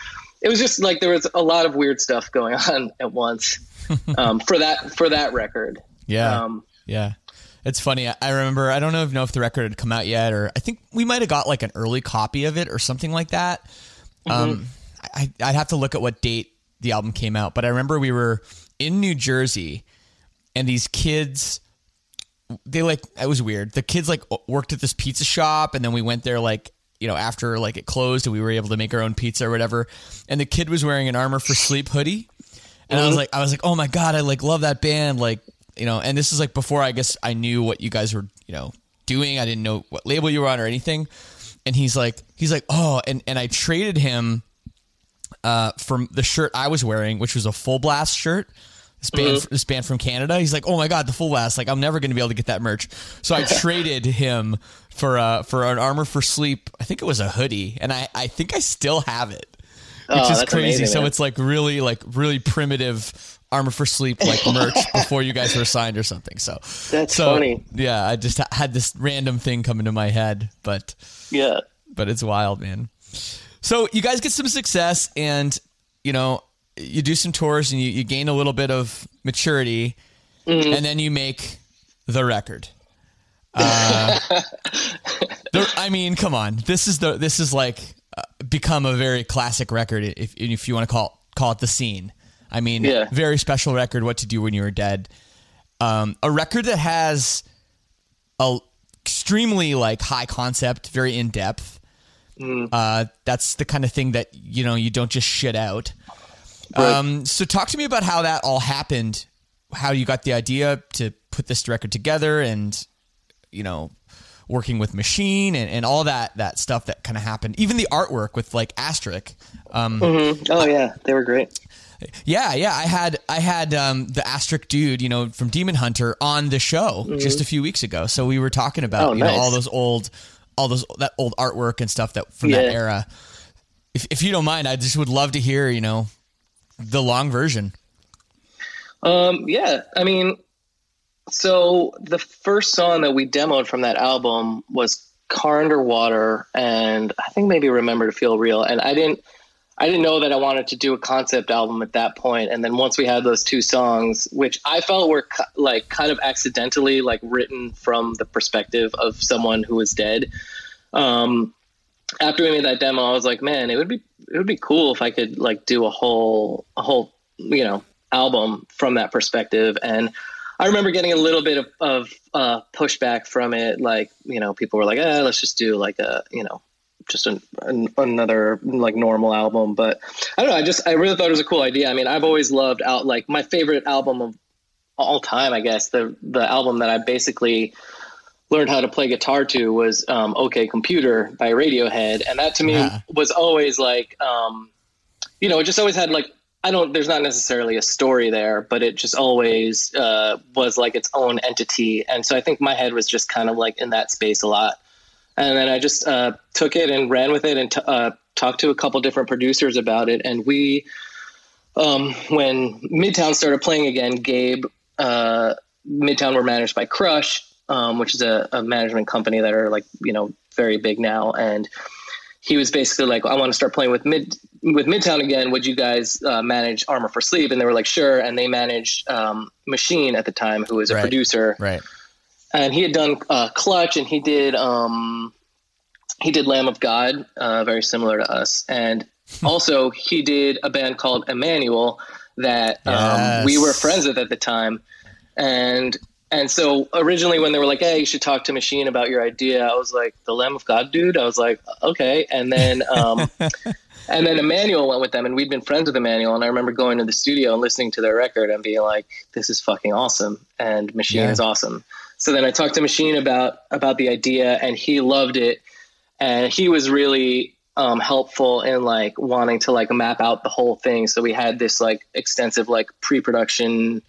it was just like there was a lot of weird stuff going on at once um, for that for that record Yeah. um, Yeah. It's funny. I- remember, I don't know if, know if the record had come out yet, or I think we might have got like an early copy of it or something like that. Um, I, I'd have to look at what date the album came out, but I remember we were in New Jersey and these kids, they like, it was weird. The kids like worked at this pizza shop and then we went there like, you know, after like it closed and we were able to make our own pizza or whatever. And the kid was wearing an armor for sleep hoodie. And I was like, I was like, oh my god, I like love that band, like you know. And this is like before I guess I knew what you guys were, you know, doing. I didn't know what label you were on or anything. And he's like, he's like, oh, and and I traded him uh, from the shirt I was wearing, which was a full blast shirt. This band, this band from Canada. He's like, oh my god, the full blast! Like, I'm never going to be able to get that merch. So I traded him for uh for an armor for sleep. I think it was a hoodie, and I I think I still have it which Oh, is crazy. amazing, so it's like really like really primitive armor for sleep like merch before you guys were signed or something. So That's so, funny. Yeah, I just ha- had this random thing come into my head, but yeah but it's wild, man. So you guys get some success, and you know you do some tours, and you, you gain a little bit of maturity, Mm-hmm. and then you make the record. Uh, the- I mean, come on, this is the this is like uh, become a very classic record if if you want to call call it the scene. I mean, Yeah. very special record. What to do when you were dead. Um, a record that has a extremely like high concept, very in depth. Uh, that's the kind of thing that you know you don't just shit out. Um, so talk to me about how that all happened how you got the idea to put this record together, and you know, working with Machine and, and all that that stuff that kind of happened. Even the artwork with like Asterik. Um, Oh yeah, they were great. Yeah, yeah. I had I had um, the Asterik dude, you know, from Demon Hunter on the show just a few weeks ago. So we were talking about Mm-hmm. Oh, you know all those old, all those that old artwork and stuff that from that era. If if you don't mind, I just would love to hear you know the long version. Um, yeah, I mean, so the first song that we demoed from that album was "Car Underwater," and I think maybe "Remember to Feel Real." And I didn't, I didn't know that I wanted to do a concept album at that point. And then once we had those two songs, which I felt were like kind of accidentally like written from the perspective of someone who was dead. Um, after we made that demo, I was like, man, it would be it would be cool if I could like do a whole a whole you know album from that perspective. And I remember getting a little bit of, of uh, pushback from it. Like you know, people were like, eh, let's just do like a you know just an, an, another like normal album. But I don't know. I just I really thought it was a cool idea. I mean, I've always loved out like my favorite album of all time. I guess the the album that I basically learned how to play guitar to was um, OK Computer by Radiohead, and that to me Yeah. was always like, um, you know, it just always had like I don't. There's not necessarily a story there, but it just always uh, was like its own entity, and so I think my head was just kind of like in that space a lot. And then I just uh, took it and ran with it and t- uh, talked to a couple different producers about it, and we um, when Midtown started playing again, Gabe, uh, Midtown were managed by Crush, um, which is a, a management company that are like, you know, very big now. And he was basically like, I want to start playing with Mid with Midtown again. Would you guys uh, manage Armor for Sleep? And they were like, sure. And they managed um, Machine at the time, who was a Right. producer Right. And he had done uh, Clutch, and he did um, he did Lamb of God, uh, very similar to us, and also he did a band called Emanuel that um, we were friends with at the time, and and so originally when they were like, "Hey, you should talk to Machine about your idea," I was like, "The Lamb of God, dude." I was like, "Okay," and then. Um, And then Emanuel went with them, and we'd been friends with Emanuel. And I remember going to the studio and listening to their record and being like, "This is fucking awesome!" And Machine Yeah. is awesome. So then I talked to Machine about about the idea, and he loved it, and he was really um, helpful in like wanting to like map out the whole thing. So we had this like extensive like pre-production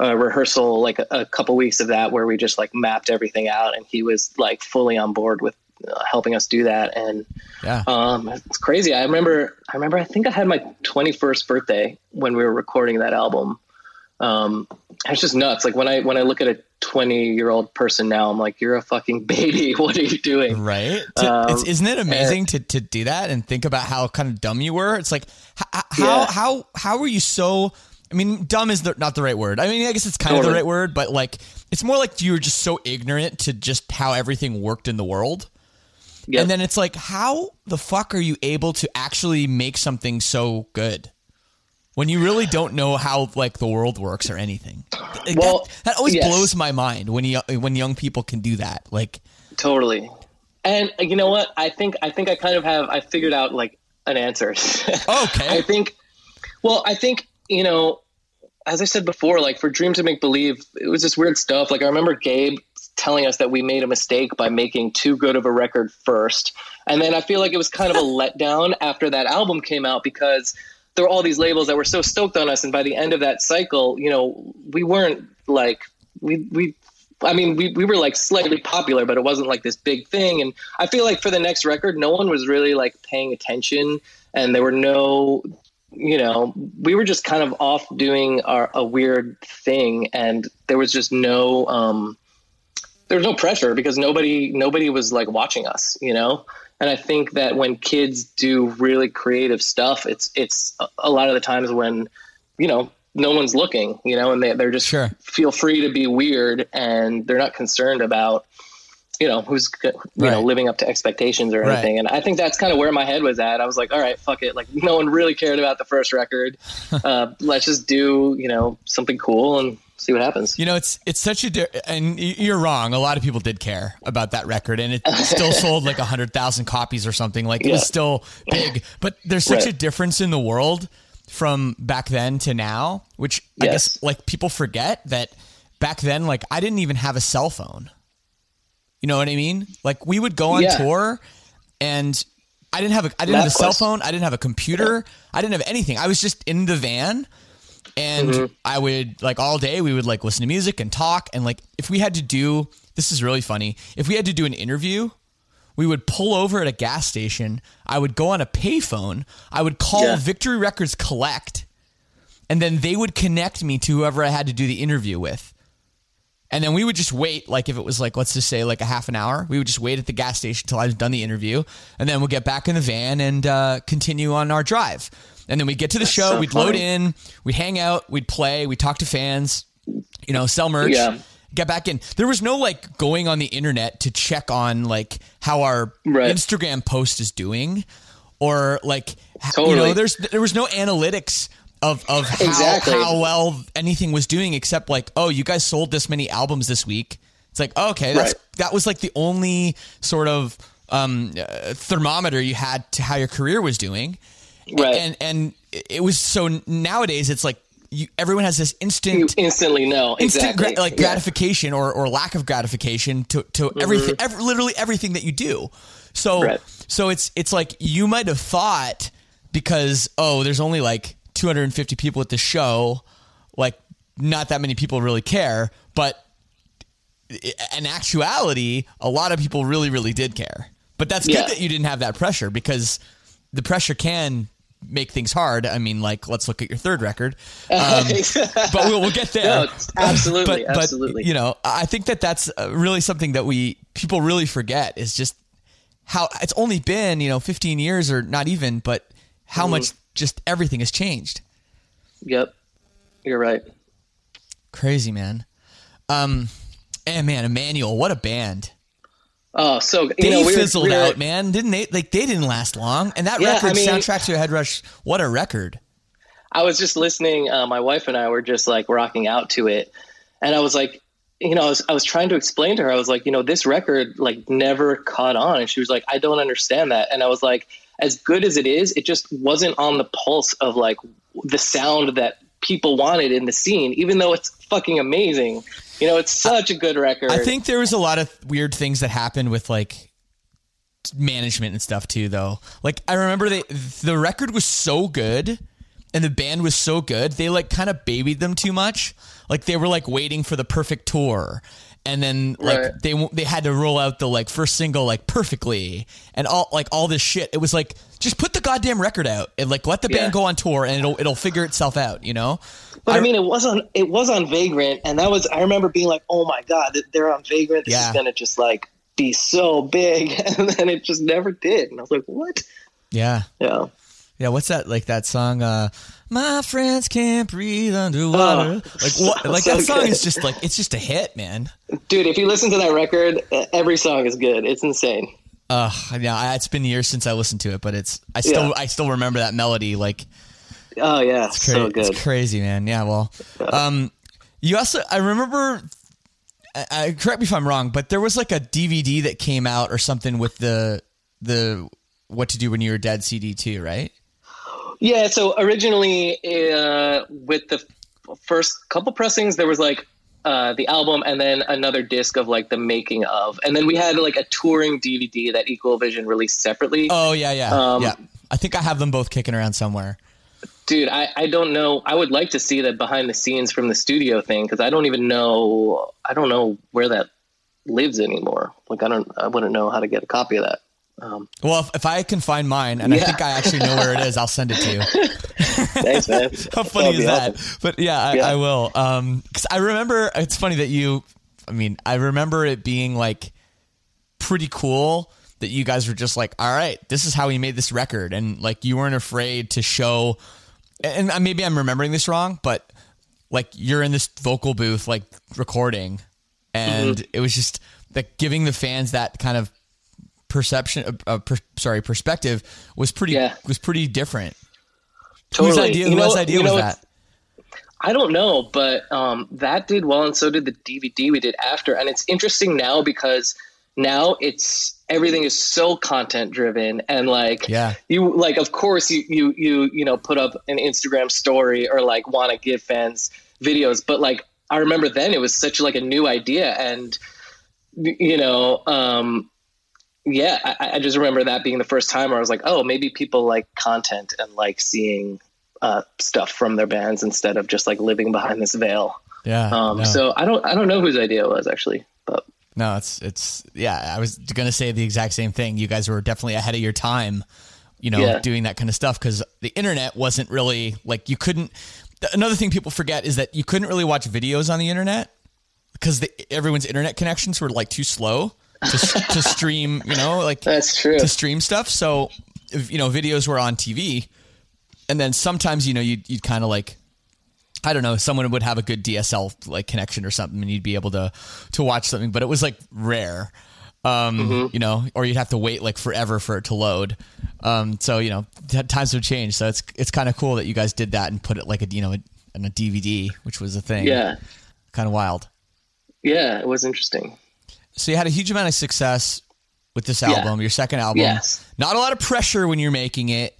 uh, rehearsal, like a, a couple weeks of that, where we just like mapped everything out, and he was like fully on board with uh, helping us do that. And Yeah. um, it's crazy. I remember. I remember. I think I had my 21st birthday when we were recording that album. Um, it's just nuts. Like when I when I look at a 20 year old person now, I'm like, you're a fucking baby. What are you doing? Right? Um, it's, isn't it amazing to, to do that and think about how kind of dumb you were? It's like how Yeah. how how were you so? I mean, dumb is the, not the right word. I mean, I guess it's kind of the right word, but like it's more like you were just so ignorant to just how everything worked in the world. Yep. And then it's like, how the fuck are you able to actually make something so good when you really don't know how like the world works or anything? Well, that, that always yes. blows my mind when you when young people can do that. Like, Totally. And uh, you know what? I think I think I kind of have I figured out like an answer. okay, I think well, I think, you know, as I said before, like for Dreams to Make Believe, it was this weird stuff. Like I remember Gabe telling us that we made a mistake by making too good of a record first. And then I feel like it was kind of a letdown after that album came out because there were all these labels that were so stoked on us and by the end of that cycle, you know, we weren't like we we I mean, we, we were like slightly popular, but it wasn't like this big thing. And I feel like for the next record, no one was really like paying attention, and there were no, you know, we were just kind of off doing our, a weird thing, and there was just no, um, there was no pressure because nobody nobody was like watching us, you know. And I think that when kids do really creative stuff, it's it's a- lot of the times when, you know, no one's looking, you know, and they they're just Sure. feel free to be weird and they're not concerned about you know who's you know living up to expectations or Right. anything. And i think that's kind of where my head was at. I was like all right fuck it. Like no one really cared about the first record. Uh, let's just do you know something cool and see what happens You know, it's it's such a di- and you're wrong. A lot of people did care about that record, and it still sold like a hundred thousand copies or something. Like it was still big, but there's such Right. a difference in the world from back then to now, which I guess like people forget that back then, like I didn't even have a cell phone. You know what I mean? Like we would go on Yeah. tour and I didn't have a I didn't have a cell phone, I didn't have a computer, I didn't have anything. I was just in the van and Mm-hmm. I would like all day we would like listen to music and talk and like if we had to do this is really funny. If we had to do an interview, we would pull over at a gas station. I would go on a payphone. I would call Yeah. Victory Records Collect, and then they would connect me to whoever I had to do the interview with. And then we would just wait, like if it was like let's just say like a half an hour, we would just wait at the gas station until I was done the interview, and then we'll get back in the van and uh, continue on our drive. And then we'd get to the show, so we'd load in, we'd hang out, we'd play, we'd talk to fans, you know, sell merch, Yeah. get back in. There was no like going on the internet to check on like how our Right. Instagram post is doing, or like h- you know, there's there was no analytics of of how, Exactly. how well anything was doing, except like oh, you guys sold this many albums this week. It's like oh, okay, that's Right. that was like the only sort of um, uh, thermometer you had to how your career was doing Right. and and it was so nowadays it's like you, everyone has this you instant instantly know instant exactly. gra- like Yeah. Mm-hmm. gratification or, or lack of gratification to, to everything ev literally everything that you do so Right. so it's it's like you might have thought because oh there's only like 250 people at the show like not that many people really care but in actuality a lot of people really really did care but that's Yeah. good that you didn't have that pressure because the pressure can make things hard i mean like let's look at your third record um, but we'll, we'll get there. No, absolutely, but, absolutely. But, you know, I think that that's uh, really something that we people really forget is just how it's only been you know 15 years or not even, but how Mm-hmm. much just everything has changed. Yep. You're right. Crazy man. Um, and man, Emanuel, what a band. Oh, so you They know, we were- fizzled we were- out, man. Didn't they? Like they didn't last long. And that Yeah, record, I mean- soundtrack to a head rush. What a record. I was just listening. Uh, my wife and I were just like rocking out to it, and I was like, you know, I was I was trying to explain to her. I was like, you know, this record like never caught on, and she was like, I don't understand that. And I was like, as good as it is, it just wasn't on the pulse of like the sound that people wanted in the scene, even though it's fucking amazing. You know, it's such a good record. I think there was a lot of weird things that happened with like management and stuff too though. Like I remember they the record was so good and the band was so good, they like kind of babied them too much. Like they were like waiting for the perfect tour. And then like Right. they they had to roll out the like first single like perfectly and all like all this shit. It was like just put the goddamn record out and like let the band Yeah. go on tour and it'll it'll figure itself out, you know? But I, mean, it was on it was on Vagrant, and that was I remember being like, "Oh my god, they're on Vagrant. This Yeah. is gonna just like be so big," and then it just never did. And I was like, "What?" Yeah. Yeah, Yeah, what's that like that song uh My friends can't breathe underwater. Oh, like what so- like so that song good. is just like it's just a hit, man. dude, if you listen to that record, every song is good. It's insane. Uh yeah, it's been years since I listened to it, but it's I still Yeah. I still remember that melody like Oh yeah, cra- so good. It's crazy, man. Yeah, well. Um you also I remember I, I, correct me if I'm wrong, but there was like a DVD that came out or something with the the what to do when you were dead CD too, right? Yeah, so originally uh, with the first couple pressings, there was like uh, the album and then another disc of like the making of, and then we had like a touring DVD that Equal Vision released separately. Oh yeah, yeah. Um, yeah. I think I have them both kicking around somewhere. Dude, I, I don't know. I would like to see that behind the scenes from the studio thing because I don't even know. I don't know where that lives anymore. Like I don't. I wouldn't know how to get a copy of that. Um, Well, if, if I can find mine, and I think I actually know where it is, I'll send it to you. thanks, man. How funny is that? awesome. But yeah, I, Yeah. I will. Um, because I remember it's funny that you. I mean, I remember it being like pretty cool that you guys were just like, all right, this is how we made this record, and like you weren't afraid to show. And maybe I'm remembering this wrong, but like you're in this vocal booth, like recording, and Mm-hmm. it was just like giving the fans that kind of perception, uh, uh, per, sorry, perspective was pretty Yeah. was pretty different. Totally. Whose idea? You know- whose idea you was that? I don't know, but um, that did well, and so did the DVD we did after. And it's interesting now because now it's everything is so content driven and like Yeah. you like of course you you you you know put up an Instagram story or like want to give fans videos but like I remember then it was such like a new idea and you know um yeah I, I just remember that being the first time where I was like oh maybe people like content and like seeing uh stuff from their bands instead of just like living behind this veil Yeah. um no. so I don't I don't know whose idea it was actually No, it's it's yeah. I was gonna say the exact same thing. You guys were definitely ahead of your time, you know, Yeah. doing that kind of stuff because the internet wasn't really like you couldn't. Another thing people forget is that you couldn't really watch videos on the internet because everyone's internet connections were like too slow to, to stream. You know, like that's true to stream stuff. So, you know, videos were on TV, and then sometimes you know you'd, you'd kind of like, I don't know, someone would have a good DSL like connection or something, and you'd be able to to watch something, but it was like rare. Um, you know, or you'd have to wait like forever for it to load. Um, so you know, t- times have changed. So it's it's kind of cool that you guys did that and put it like a you know in a DVD, which was a thing. yeah kind of wild. yeah it was interesting So you had a huge amount of success with this Yeah. album, your second album. Yes. Not a lot of pressure when you're making it.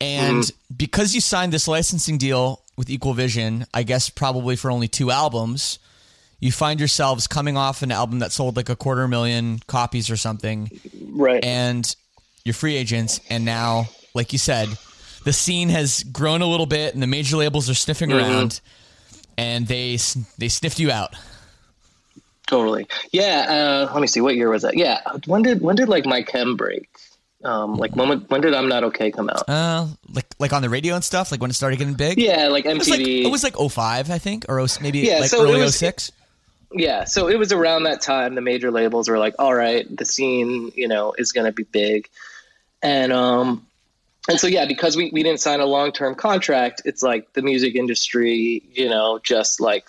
And Mm-hmm. because you signed this licensing deal with Equal Vision, I guess probably for only two albums, you find yourselves coming off an album that sold like a quarter million copies or something, right and you're free agents. And now, like you said, the scene has grown a little bit, and the major labels are sniffing Mm-hmm. around, and they they sniffed you out. Totally. Yeah. Uh, let me see. What year was that? Yeah. When did when did like my chem break? Um, like when would- when did I'm not okay come out? Uh, like like on the radio and stuff, like when it started getting big. Yeah, like It was like MTV. it was like 05, I think, or maybe Yeah, like so early was- 06. yeah. So it was around that time the major labels were like, "All right, the scene, you know, is going to be big," and um, and so yeah, because we we didn't sign a long term contract, it's like the music industry, you know, just like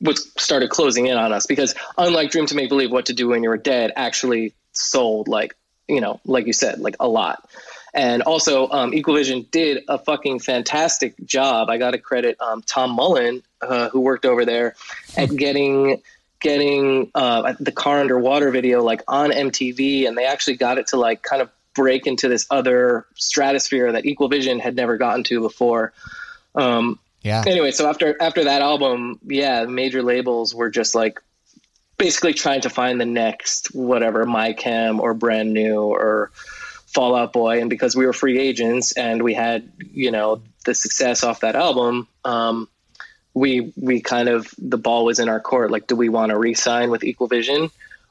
was started closing in on us because unlike Dream to Make Believe, What to Do When You're Dead actually sold like you know, like you said, like a lot. And also, um, Equalvision did a fucking fantastic job. I got to credit um, Tom Mullen, uh, who worked over there, at getting getting uh, the car underwater video like on MTV, and they actually got it to like kind of break into this other stratosphere that Equalvision had never gotten to before. Um, Yeah. anyway, so after after that album, yeah, major labels were just like basically trying to find the next whatever my chem or brand new or fallout boy and because we were free agents and we had you know the success off that album um we we kind of the ball was in our court like do we want to re-sign with equal vision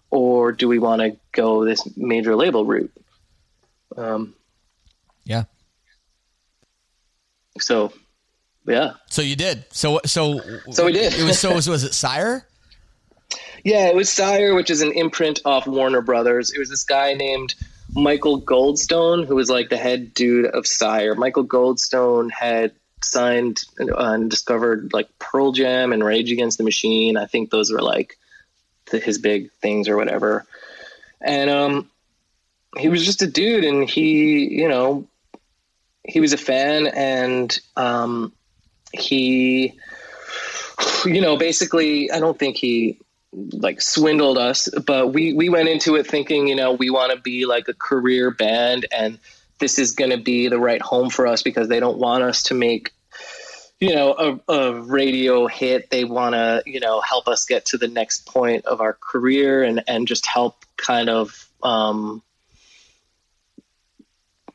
or do we want to go this major label route um Yeah. so yeah So you did. So so So we did. It was so was, was it Sire? Yeah, it was Sire, which is an imprint off Warner Brothers. It was this guy named Michael Goldstone, who was like the head dude of Sire. Michael Goldstone had signed and discovered like Pearl Jam and Rage Against the Machine. I think those were like the, his big things or whatever. And um, he was just a dude, and he, you know, he was a fan, and um, he, you know, basically, I don't think he like swindled us, but we we went into it thinking, you know, we want to be like a career band and this is going to be the right home for us because they don't want us to make you know a, a radio hit. They want to you know help us get to the next point of our career and and just help kind of um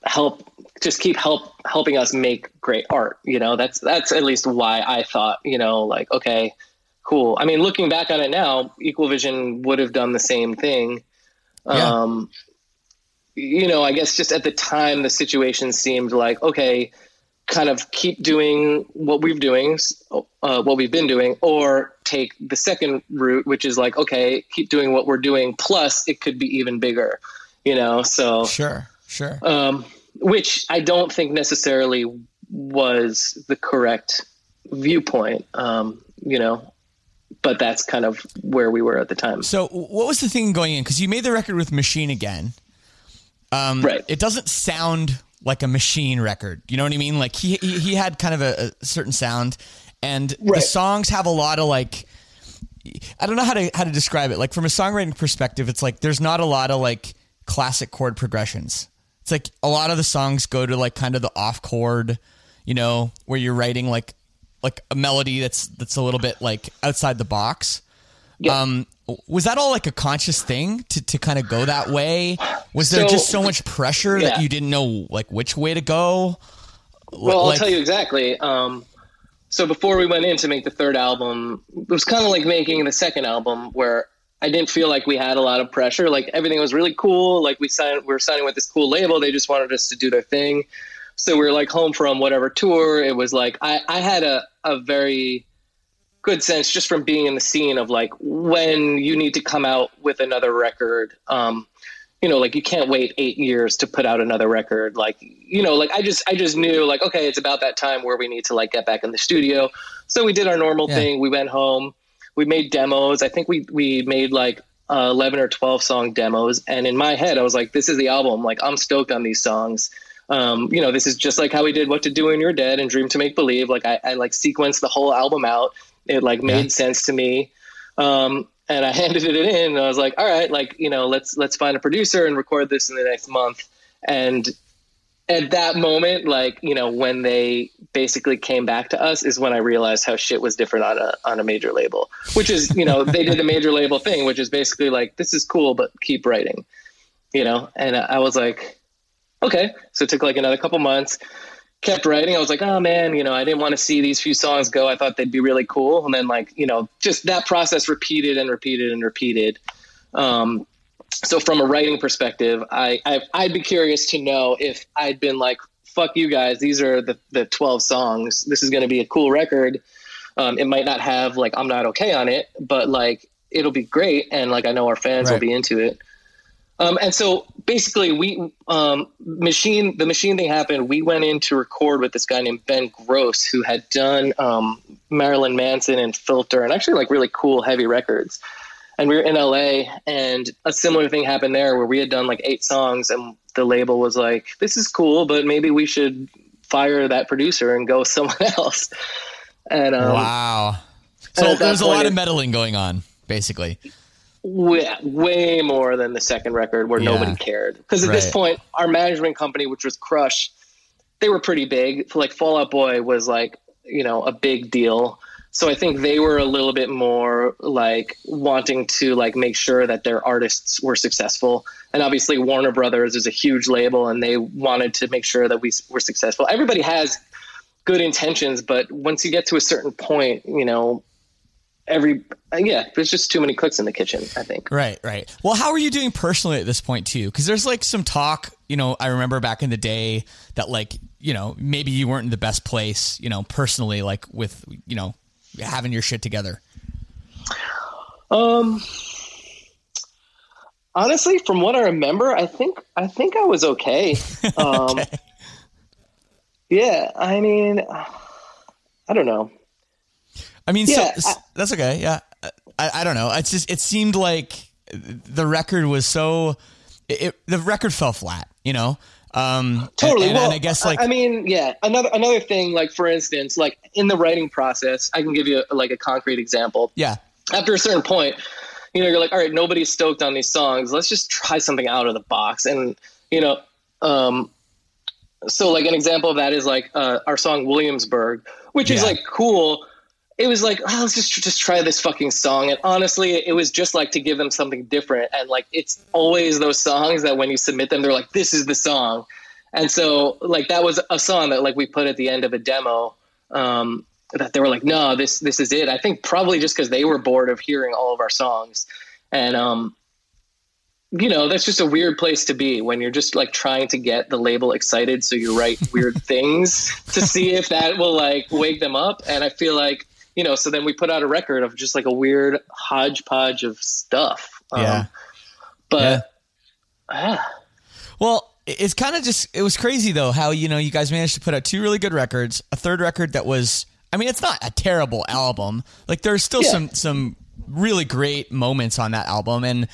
help just keep help helping us make great art you know? That's that's at least why i thought you know like okay cool i mean looking back on it now equal vision would have done the same thing Yeah. um you know i guess just at the time the situation seemed like okay kind of keep doing what we've doing uh, what we've been doing or take the second route which is like okay keep doing what we're doing plus it could be even bigger you know so Sure. Sure. um, which I don't think necessarily was the correct viewpoint, um, you know, but that's kind of where we were at the time. So, what was the thing going in? Because you made the record with Machine again. Um, Right. It doesn't sound like a Machine record. You know what I mean? Like he he, he had kind of a, a certain sound, and the songs have a lot of like. I don't know how to how to describe it. Like from a songwriting perspective, it's like there's not a lot of like classic chord progressions. It's like a lot of the songs go to like kind of the off chord, you know, where you're writing like like a melody that's that's a little bit like outside the box. Yeah. Um, was that all like a conscious thing to, to kind of go that way? Was there So- just so much pressure that you didn't know like which way to go? Well, I'll tell you exactly. Um, so before we went in to make the third album, it was kind of like making the second album, where I didn't feel like we had a lot of pressure. Like everything was really cool. Like we signed, we were signing with this cool label. They just wanted us to do their thing. So we were like home from whatever tour. It was like I, I had a, a very good sense just from being in the scene of like when you need to come out with another record. Um, you know, like you can't wait eight years to put out another record. Like, you know, like I just, I just knew like, okay, it's about that time where we need to like get back in the studio. So we did our normal Yeah. thing. We went home, we made demos. I think we, we made like uh, 11 or 12 song demos. And in my head, I was like, this is the album. Like, I'm stoked on these songs. Um, you know, this is just like how we did What to Do When You're Dead and Dream to Make Believe. Like I, I like sequenced the whole album out. It like made Yeah. sense to me. Um, and I handed it in and I was like, all right, like, you know, let's, let's find a producer and record this in the next month. And at that moment, like, you know, when they basically came back to us is when I realized how shit was different on a, on a major label, which is, you know, they did the major label thing, which is basically like, this is cool, but keep writing, you know? And I was like, okay. So it took like another couple months kept writing. I was like, oh man, you know, I didn't want to see these few songs go. I thought they'd be really cool. And then like, you know, just that process repeated and repeated and repeated. Um, so from a writing perspective, I, I I'd be curious to know if I'd been like, fuck you guys, these are the, the 12 songs. This is going to be a cool record. Um, it might not have like, I'm not okay on it, but like, it'll be great. And like, I know our fans will be into it. Um, and so basically we, um, machine, the machine thing happened. We went in to record with this guy named Ben Grosse, who had done, um, Marilyn Manson and Filter and actually like really cool heavy records. And we were in LA and a similar thing happened there where we had done like eight songs and the label was like, this is cool, but maybe we should fire that producer and go with someone else. And, um, wow. So there's a lot it- of meddling going on, basically. Way, way more than the second record where Yeah. nobody cared. Because at this point, our management company, which was Crush, they were pretty big. Like Fallout Boy was like, you know, a big deal. So I think they were a little bit more like wanting to like make sure that their artists were successful. And obviously Warner Brothers is a huge label and they wanted to make sure that we were successful. Everybody has good intentions, but once you get to a certain point, you know, every yeah, there's just too many cooks in the kitchen, I think. Right, right. Well, how are you doing personally at this point too? Because there's like some talk, you know, I remember back in the day that like, you know, maybe you weren't in the best place, you know, personally, like with, you know, having your shit together. Um, honestly, from what I remember, I think I think I was okay. Um, yeah, I mean, I don't know. I mean, Yeah, so, I- that's okay. Yeah. I, I don't know. It's just, it seemed like the record was so, it, it- the record fell flat, you know? Um, Totally. And, and, well, and I guess like, I mean, yeah. Another another thing, like for instance, like in the writing process, I can give you like a concrete example. yeah, after a certain point, you know, you're like, all right, nobody's stoked on these songs. Let's just try something out of the box. And, you know, um, so like an example of that is like uh, our song Williamsburg, which is like cool. It was like, oh, let's just just try this fucking song. And honestly, it was just like to give them something different. And like, it's always those songs that when you submit them, they're like, this is the song. And so like that was a song that like we put at the end of a demo. Um, that they were like, no, this this is it. I think probably just because they were bored of hearing all of our songs, and um, you know, that's just a weird place to be when you're just like trying to get the label excited, so you write weird things to see if that will like wake them up. And I feel like you know, so then we put out a record of just like a weird hodgepodge of stuff. Um, Yeah. but ah, Well, it's kind of just it was crazy though how you know you guys managed to put out two really good records, a third record that was I mean it's not a terrible album. Like there's still Yeah. some some really great moments on that album and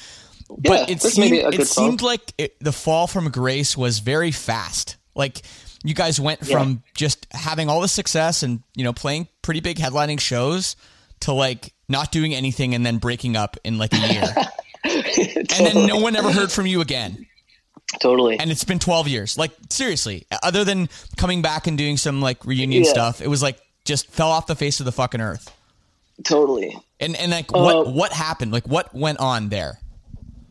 Yeah, but it seemed it song. seemed like it, the fall from grace was very fast. Like you guys went from just having all the success and you know playing pretty big headlining shows to like not doing anything and then breaking up in like a year. and then no one ever heard from you again. totally. and it's been 12 years. Like seriously, other than coming back and doing some like reunion Yeah. stuff, it was like just fell off the face of the fucking earth. totally. And and like what Uh, what happened? Like what went on there?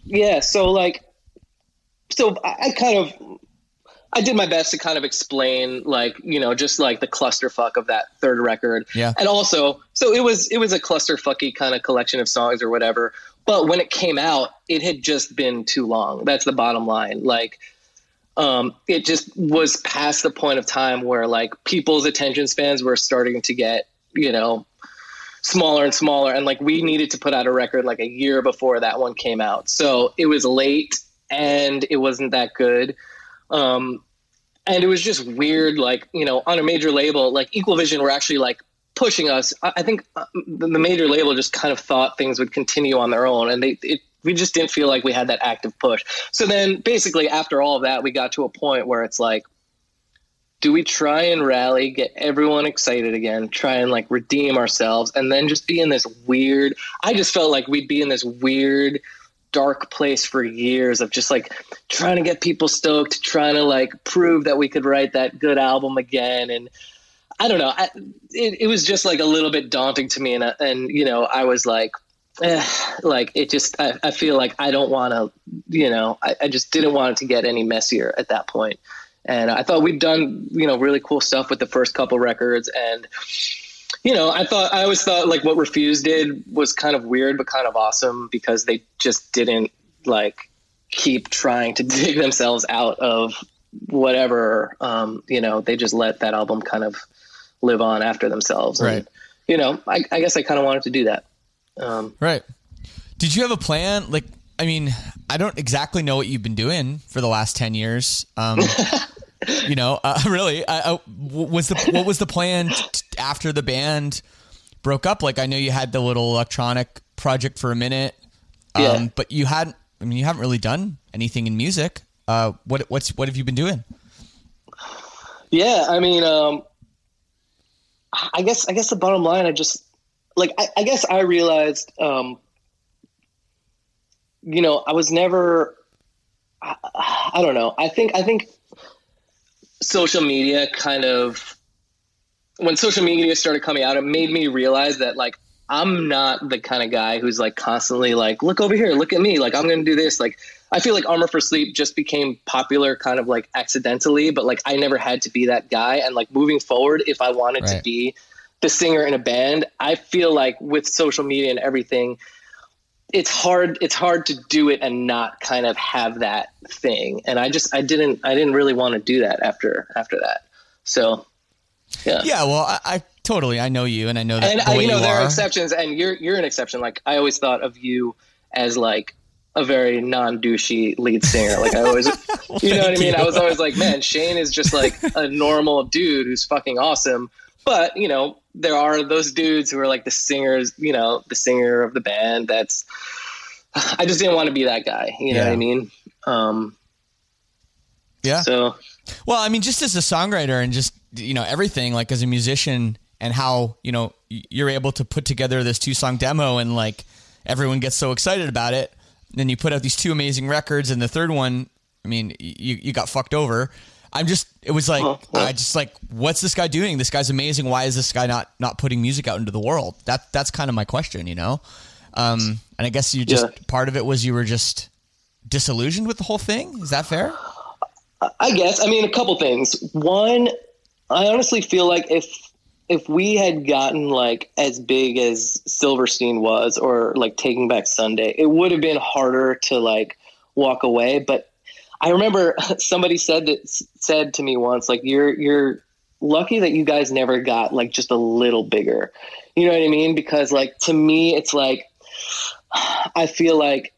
Yeah, so like, so I, I kind of, I did my best to kind of explain, like, you know, just like the clusterfuck of that third record. Yeah. And also, so it was, it was a clusterfucky kind of collection of songs or whatever. But when it came out, it had just been too long. That's the bottom line. Like, um, it just was past the point of time where like people's attention spans were starting to get, you know, smaller and smaller and like we needed to put out a record like a year before that one came out so it was late and it wasn't that good um and it was just weird like you know on a major label like equal vision were actually like pushing us i, I think uh, the major label just kind of thought things would continue on their own and they it, we just didn't feel like we had that active push so then basically after all of that we got to a point where it's like do we try and rally, get everyone excited again, try and like redeem ourselves, and then just be in this weird? I just felt like we'd be in this weird, dark place for years of just like trying to get people stoked, trying to like prove that we could write that good album again. And I don't know, I, it, it was just like a little bit daunting to me. And, uh, and you know, I was like, eh, like it just, I, I feel like I don't want to, you know, I, I just didn't want it to get any messier at that point. point and I thought we'd done you know really cool stuff with the first couple records and you know I thought I always thought like what Refused did was kind of weird but kind of awesome because they just didn't like keep trying to dig themselves out of whatever um, you know they just let that album kind of live on after themselves and, Right. you know I, I guess I kind of wanted to do that um, Right. Did you have a plan? Like, I mean, I don't exactly know what you've been doing for the last 10 years. Um, you know, uh, really, I, I, w- was the, what was the plan t- after the band broke up? Like, I know you had the little electronic project for a minute, um, Yeah. but you hadn't, I mean, you haven't really done anything in music. Uh, what, what's, what have you been doing? Yeah, I mean, um, I guess I guess the bottom line, I just like I, I guess I realized, um, you know, I was never. I, I don't know. I think I think social media kind of when social media started coming out, it made me realize that like I'm not the kind of guy who's like constantly like, look over here, look at me, like I'm gonna do this. Like I feel like Armor for Sleep just became popular kind of like accidentally, but like I never had to be that guy. And like moving forward, if I wanted to be the singer in a band, I feel like with social media and everything, it's hard it's hard to do it and not kind of have that thing. And I just I didn't I didn't really want to do that after after that. So yeah. Yeah, well, I, I totally, I know you and I know that and I, way you know there are. are exceptions and you're you're an exception like i always thought of you as like a very non-douchey lead singer like i always you know what i mean i was always like man shane is just like a normal dude who's fucking awesome but you know there are those dudes who are like the singers you know the singer of the band that's i just didn't want to be that guy you know Yeah. what i mean um yeah. so Well, I mean, just as a songwriter and just you know everything, like as a musician, and how you know you're able to put together this two song demo, and like everyone gets so excited about it. Then you put out these two amazing records, and the third one, I mean, you you got fucked over. I'm just, it was like, Oh, well. I just like, what's this guy doing? This guy's amazing. Why is this guy not not putting music out into the world? That that's kind of my question, you know. Um, and I guess you just Yeah. part of it was you were just disillusioned with the whole thing. Is that fair? I guess. I mean, a couple things. One, I honestly feel like if if we had gotten like as big as Silverstein was, or like Taking Back Sunday, it would have been harder to like walk away. But I remember somebody said that said to me once, like you're you're lucky that you guys never got like just a little bigger. You know what I mean? Because like to me, it's like I feel like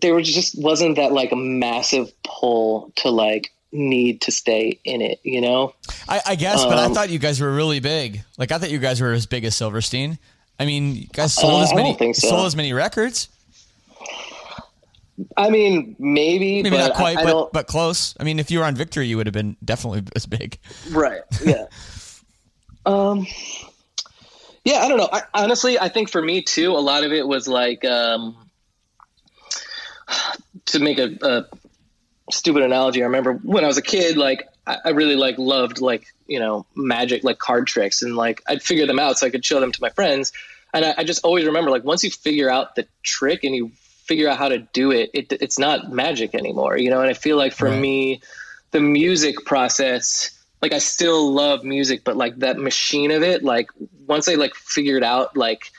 there was just wasn't that like a massive pull to like need to stay in it, you know? I, I guess, but I Um, thought you guys were really big. Like I thought you guys were as big as Silverstein. I mean, you guys sold Uh, as many so. sold as many records. I mean, maybe, Maybe not quite, I, I but but close. I mean, if you were on Victory, you would have been definitely as big. right? Yeah. um. Yeah, I don't know. I, honestly, I think for me too, a lot of it was like um, to make a, a stupid analogy. I remember when I was a kid, like I, I really like loved like you know magic, like card tricks, and like I'd figure them out so I could show them to my friends. And I, I just always remember like once you figure out the trick and you figure out how to do it, it it's not magic anymore, you know. And I feel like for Right. me, the music process, like I still love music, but like that machine of it, like once I like figured out like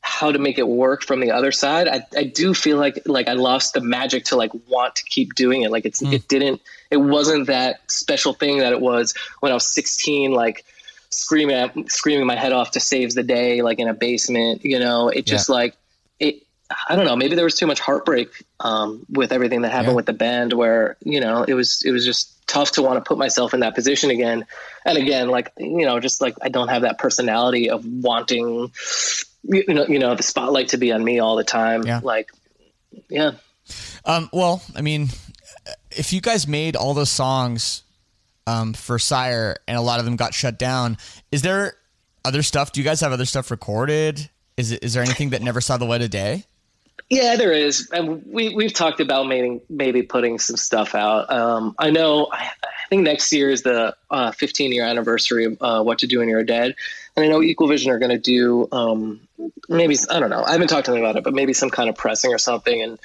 how to make it work from the other side I, I do feel like like i lost the magic to like want to keep doing it. Like it's it didn't it wasn't that special thing that it was when i was 16 like screaming at, screaming my head off to Saves the Day like in a basement you know? It just like it i don't know maybe there was too much heartbreak um, with everything that happened Yeah. with the band where you know it was it was just tough to want to put myself in that position again. And again like you know just like i don't have that personality of wanting you know, you know, the spotlight to be on me all the time. Yeah. Like, yeah. Um, well, I mean, if you guys made all those songs um, for Sire and a lot of them got shut down, is there other stuff? Do you guys have other stuff recorded? Is it, is there anything that never saw the light of day? Yeah, there is. And we, we've talked about maybe, maybe putting some stuff out. Um, I know, I, I think next year is the uh, 15 year anniversary of uh, What to Do When You're Dead. And I know Equal Vision are going to do um, maybe, I don't know, I haven't talked to them about it, but maybe some kind of pressing or something. And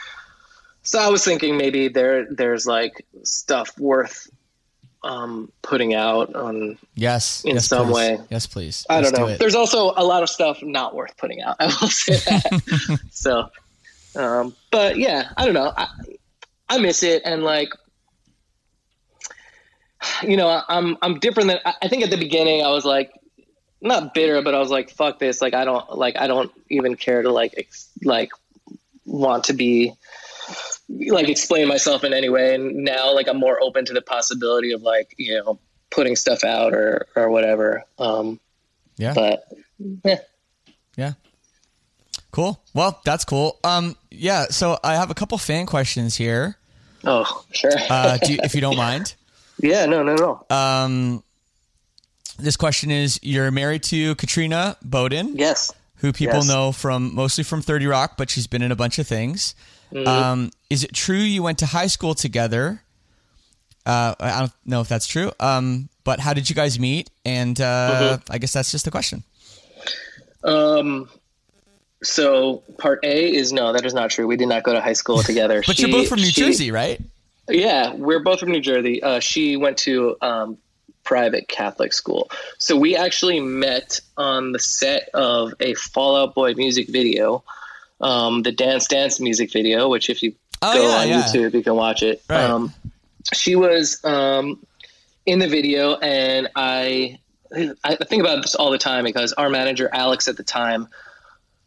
so I was thinking maybe there there's like stuff worth um, putting out on Yes. In yes, some please. way. Yes, please. I Let's don't know. it. There's also a lot of stuff not worth putting out. I will say that. so, um, but yeah, I don't know. I, I miss it, and like, you know, I'm I'm different than I think at the beginning. I was like not bitter, but I was like, fuck this. Like, I don't like I don't even care to like ex- like want to be like explain myself in any way. And now, like, I'm more open to the possibility of like you know putting stuff out or or whatever. Um, yeah. but yeah. Yeah. Cool. Well, that's cool. Um, yeah. So I have a couple fan questions here. Oh, sure. Uh, do you, if you don't mind. yeah, no, no, no. Um, this question is: You're married to Katrina Bowden, yes. who people Yes. know from mostly from Thirty Rock, but she's been in a bunch of things. Mm-hmm. Um, is it true you went to high school together? Uh, I don't know if that's true. Um, but how did you guys meet? And uh, Mm-hmm. I guess that's just the question. Um, so part A is no, that is not true. We did not go to high school together. But you're both from New she- Jersey, right? Yeah, we're both from New Jersey. Uh, she went to um, private Catholic school, so we actually met on the set of a Fall Out Boy music video, um, the Dance Dance music video. Which, if you Oh, go yeah, on yeah. YouTube, you can watch it. Right. Um, she was um, in the video, and I I think about this all the time because our manager Alex at the time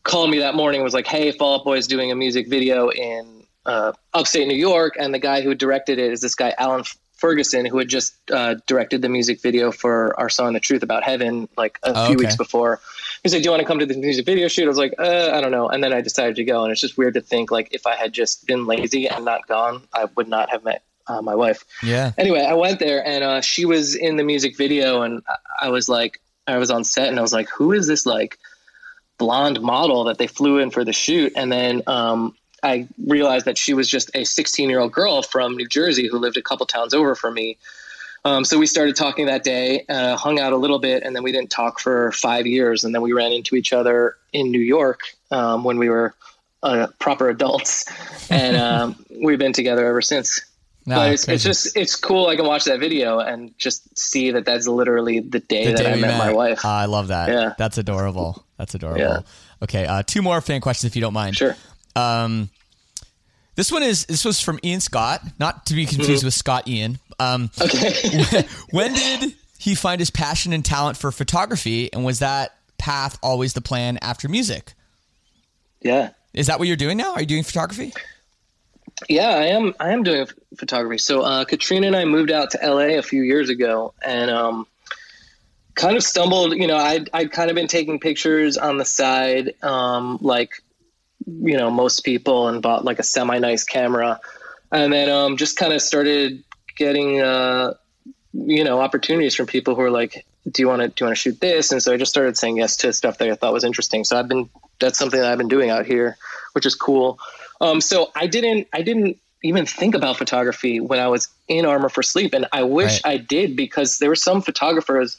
called me that morning and was like, "Hey, Fall Out Boy is doing a music video in uh, upstate New York, and the guy who directed it is this guy Alan Ferguson, who had just uh, directed the music video for our song "The Truth About Heaven" like a Oh, few okay. weeks before." He said, "Do you want to come to the music video shoot?" I was like, uh, "I don't know," and then I decided to go. And it's just weird to think like if I had just been lazy and not gone, I would not have met uh, my wife Yeah. anyway, I went there and uh, she was in the music video, and I- I was like, I was on set, and I was like, who is this like blonde model that they flew in for the shoot? And then um, I realized that she was just a 16 year old girl from New Jersey who lived a couple towns over from me. Um, so we started talking that day, uh, hung out a little bit, and then we didn't talk for five years. And then we ran into each other in New York um, when we were uh, proper adults, and um, we've been together ever since No, but it's, it's just it's cool. I can watch that video and just see that that's literally the day The that day I we met, my wife. Ah, I love that. Yeah. That's adorable. That's adorable. Yeah. Okay, uh, two more fan questions if you don't mind. sure. Um, this one is this was from Ian Scott, not to be confused Mm-hmm. with Scott Ian. Um, Okay. when did he find his passion and talent for photography, and was that path always the plan after music? yeah. Is that what you're doing now? Are you doing photography? Yeah, I am. I am doing photography. So uh, Katrina and I moved out to LA a few years ago, and um, kind of stumbled. You know, I I'd kind of been taking pictures on the side, um, like you know most people, and bought like a semi nice camera, and then um, just kind of started getting uh, you know opportunities from people who are like, "Do you want to do you want to shoot this?" And so I just started saying yes to stuff that I thought was interesting. So I've been that's something that I've been doing out here, which is cool. Um, so I didn't, I didn't, even think about photography when I was in Armor for Sleep, and I wish Right. I did because there were some photographers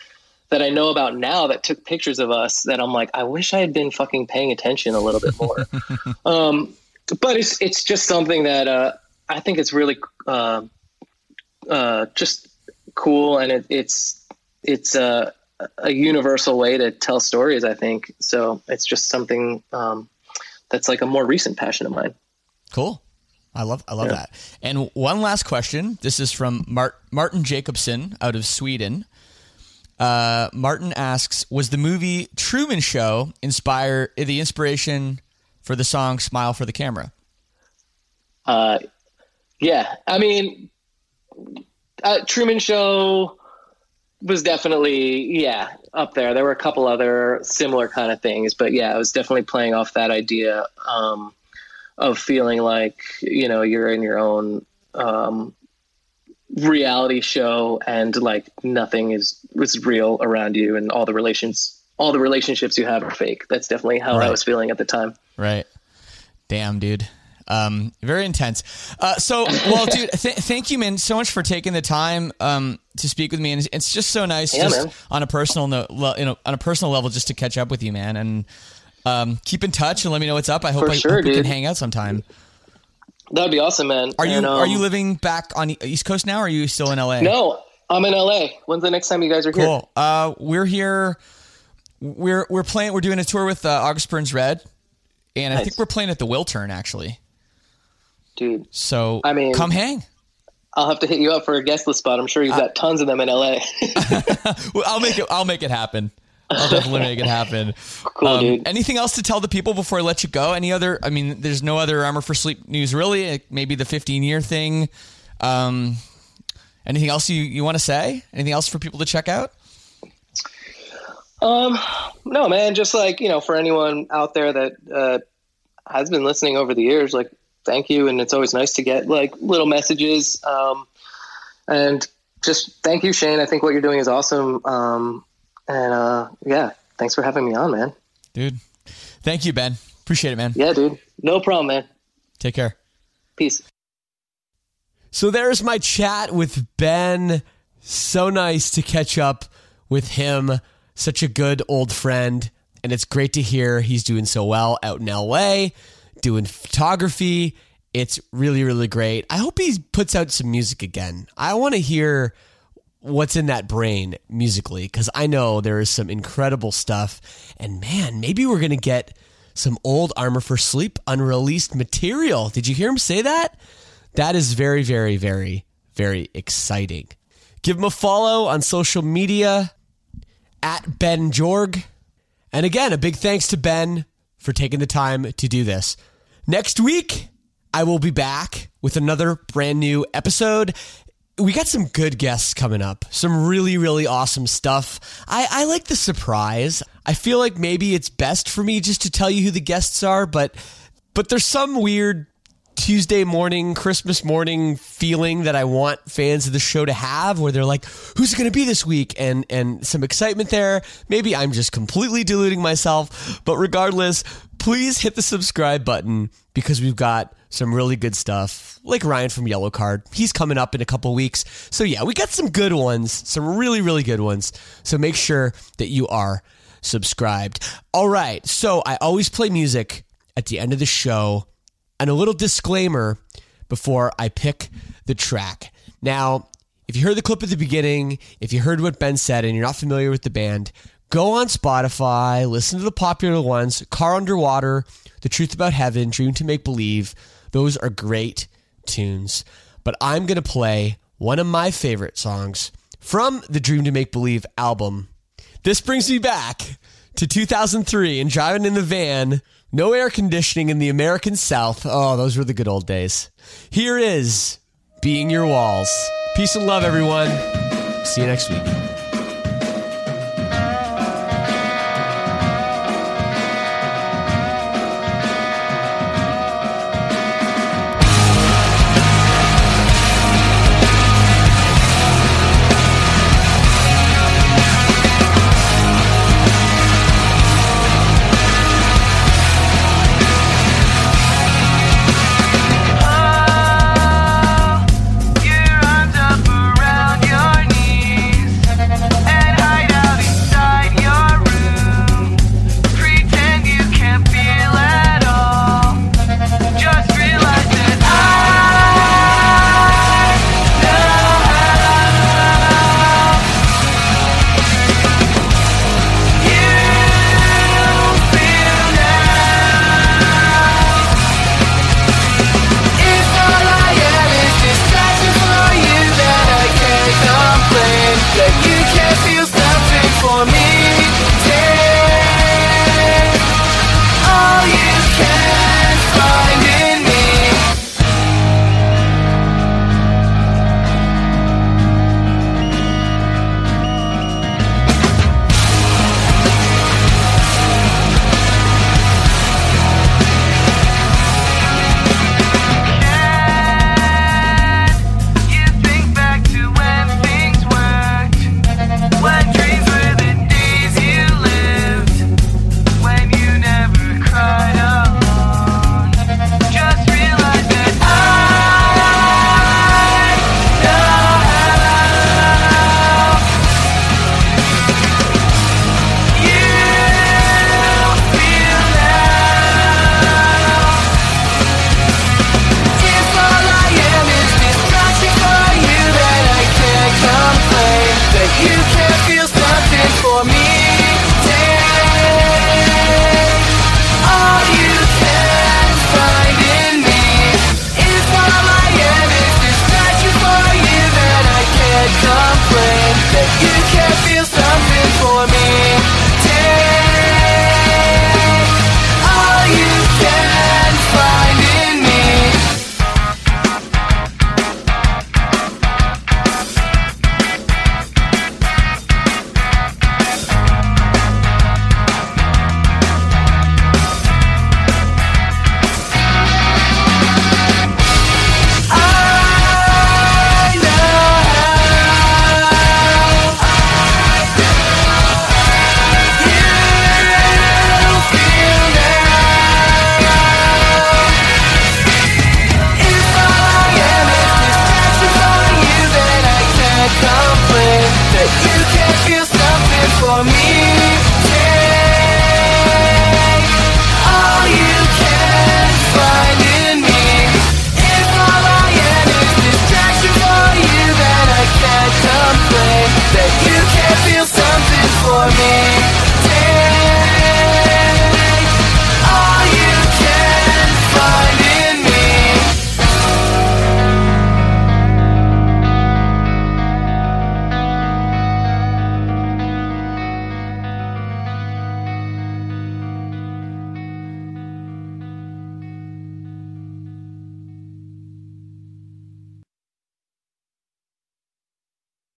that I know about now that took pictures of us that I'm like, I wish I had been fucking paying attention a little bit more. um, but it's it's just something that uh, I think it's really uh, uh, just cool, and it, it's it's a, a universal way to tell stories. I think so. It's just something um, that's like a more recent passion of mine. Cool. I love I love that. And one last question. This is from Mart- Martin Jacobson out of Sweden. Uh, Martin asks, "Was the movie Truman Show inspire the inspiration for the song Smile for the Camera?" Uh, yeah, I mean, uh, Truman Show was definitely yeah up there. There were a couple other similar kind of things, but yeah, I was definitely playing off that idea um, of feeling like you know you're in your own um, reality show and like nothing is is real around you, and all the relations all the relationships you have are fake. That's definitely how Right. I was feeling at the time. Right. Damn, dude. Um, very intense. Uh, so, well, dude, th- thank you, man, so much for taking the time um, to speak with me, and it's, just so nice, Yeah, just man. on a personal, no, le- you know, on a personal level, just to catch up with you, man, and um, keep in touch and let me know what's up. I hope, For I, sure, hope we can hang out sometime. That'd be awesome, man. Are you And, are you um, living back on the East Coast now? or Are you still in LA? No, I'm in LA. When's the next time you guys are here? Cool. Uh, we're here. We're we're playing. We're doing a tour with uh, August Burns Red, and I think we're playing at the Wiltern actually. Dude, So I mean- come hang. I'll have to hit you up for a guest list spot. I'm sure you've Uh, got tons of them in LA. Well, I'll make it. I'll make it happen. I'll definitely make it happen. cool, Um, dude. Anything else to tell the people before I let you go? Any other? I mean, there's no other Armor for Sleep news really. Maybe the 15 year thing. Um, anything else you, you want to say? Anything else for people to check out? Um, no, man, just like, you know, for anyone out there that uh, has been listening over the years, like, thank you. And it's always nice to get like little messages. Um, and just thank you, Shane. I think what you're doing is awesome. Um, and uh, yeah, thanks for having me on, man. Dude, thank you, Ben. Appreciate it, man. Yeah, dude. No problem, man. Take care. Peace. So there's my chat with Ben. So nice to catch up with him. Such a good old friend. And it's great to hear he's doing so well out in LA, doing photography. It's really, really great. I hope he puts out some music again. I want to hear what's in that brain musically because I know there is some incredible stuff. And man, maybe we're going to get some old Armor for Sleep unreleased material. Did you hear him say that? That is very, very, very, very exciting. Give him a follow on social media at Ben Jorg. And again, a big thanks to Ben for taking the time to do this. Next week, I will be back with another brand new episode. We got some good guests coming up, some really, really awesome stuff. I, I like the surprise. I feel like maybe it's best for me just to tell you who the guests are, but but there's some weird Tuesday morning, Christmas morning feeling that I want fans of the show to have where they're like, who's it going to be this week? And, and some excitement there. Maybe I'm just completely deluding myself, but regardless, please hit the subscribe button because we've got some really good stuff like Ryan from Yellowcard. He's coming up in a couple weeks. So yeah, we got some good ones, some really, really good ones. So make sure that you are subscribed. All right. So I always play music at the end of the show and a little disclaimer before I pick the track. Now, if you heard the clip at the beginning, if you heard what Ben said and you're not familiar with the band, go on Spotify, listen to the popular ones Car Underwater, The Truth About Heaven, Dream to Make Believe. Those are great tunes. But I'm going to play one of my favorite songs from the Dream to Make Believe album. This brings me back to 2003 and driving in the van. No air conditioning in the American South. Oh, those were the good old days. Here is Being Your Walls. Peace and love, everyone. See you next week.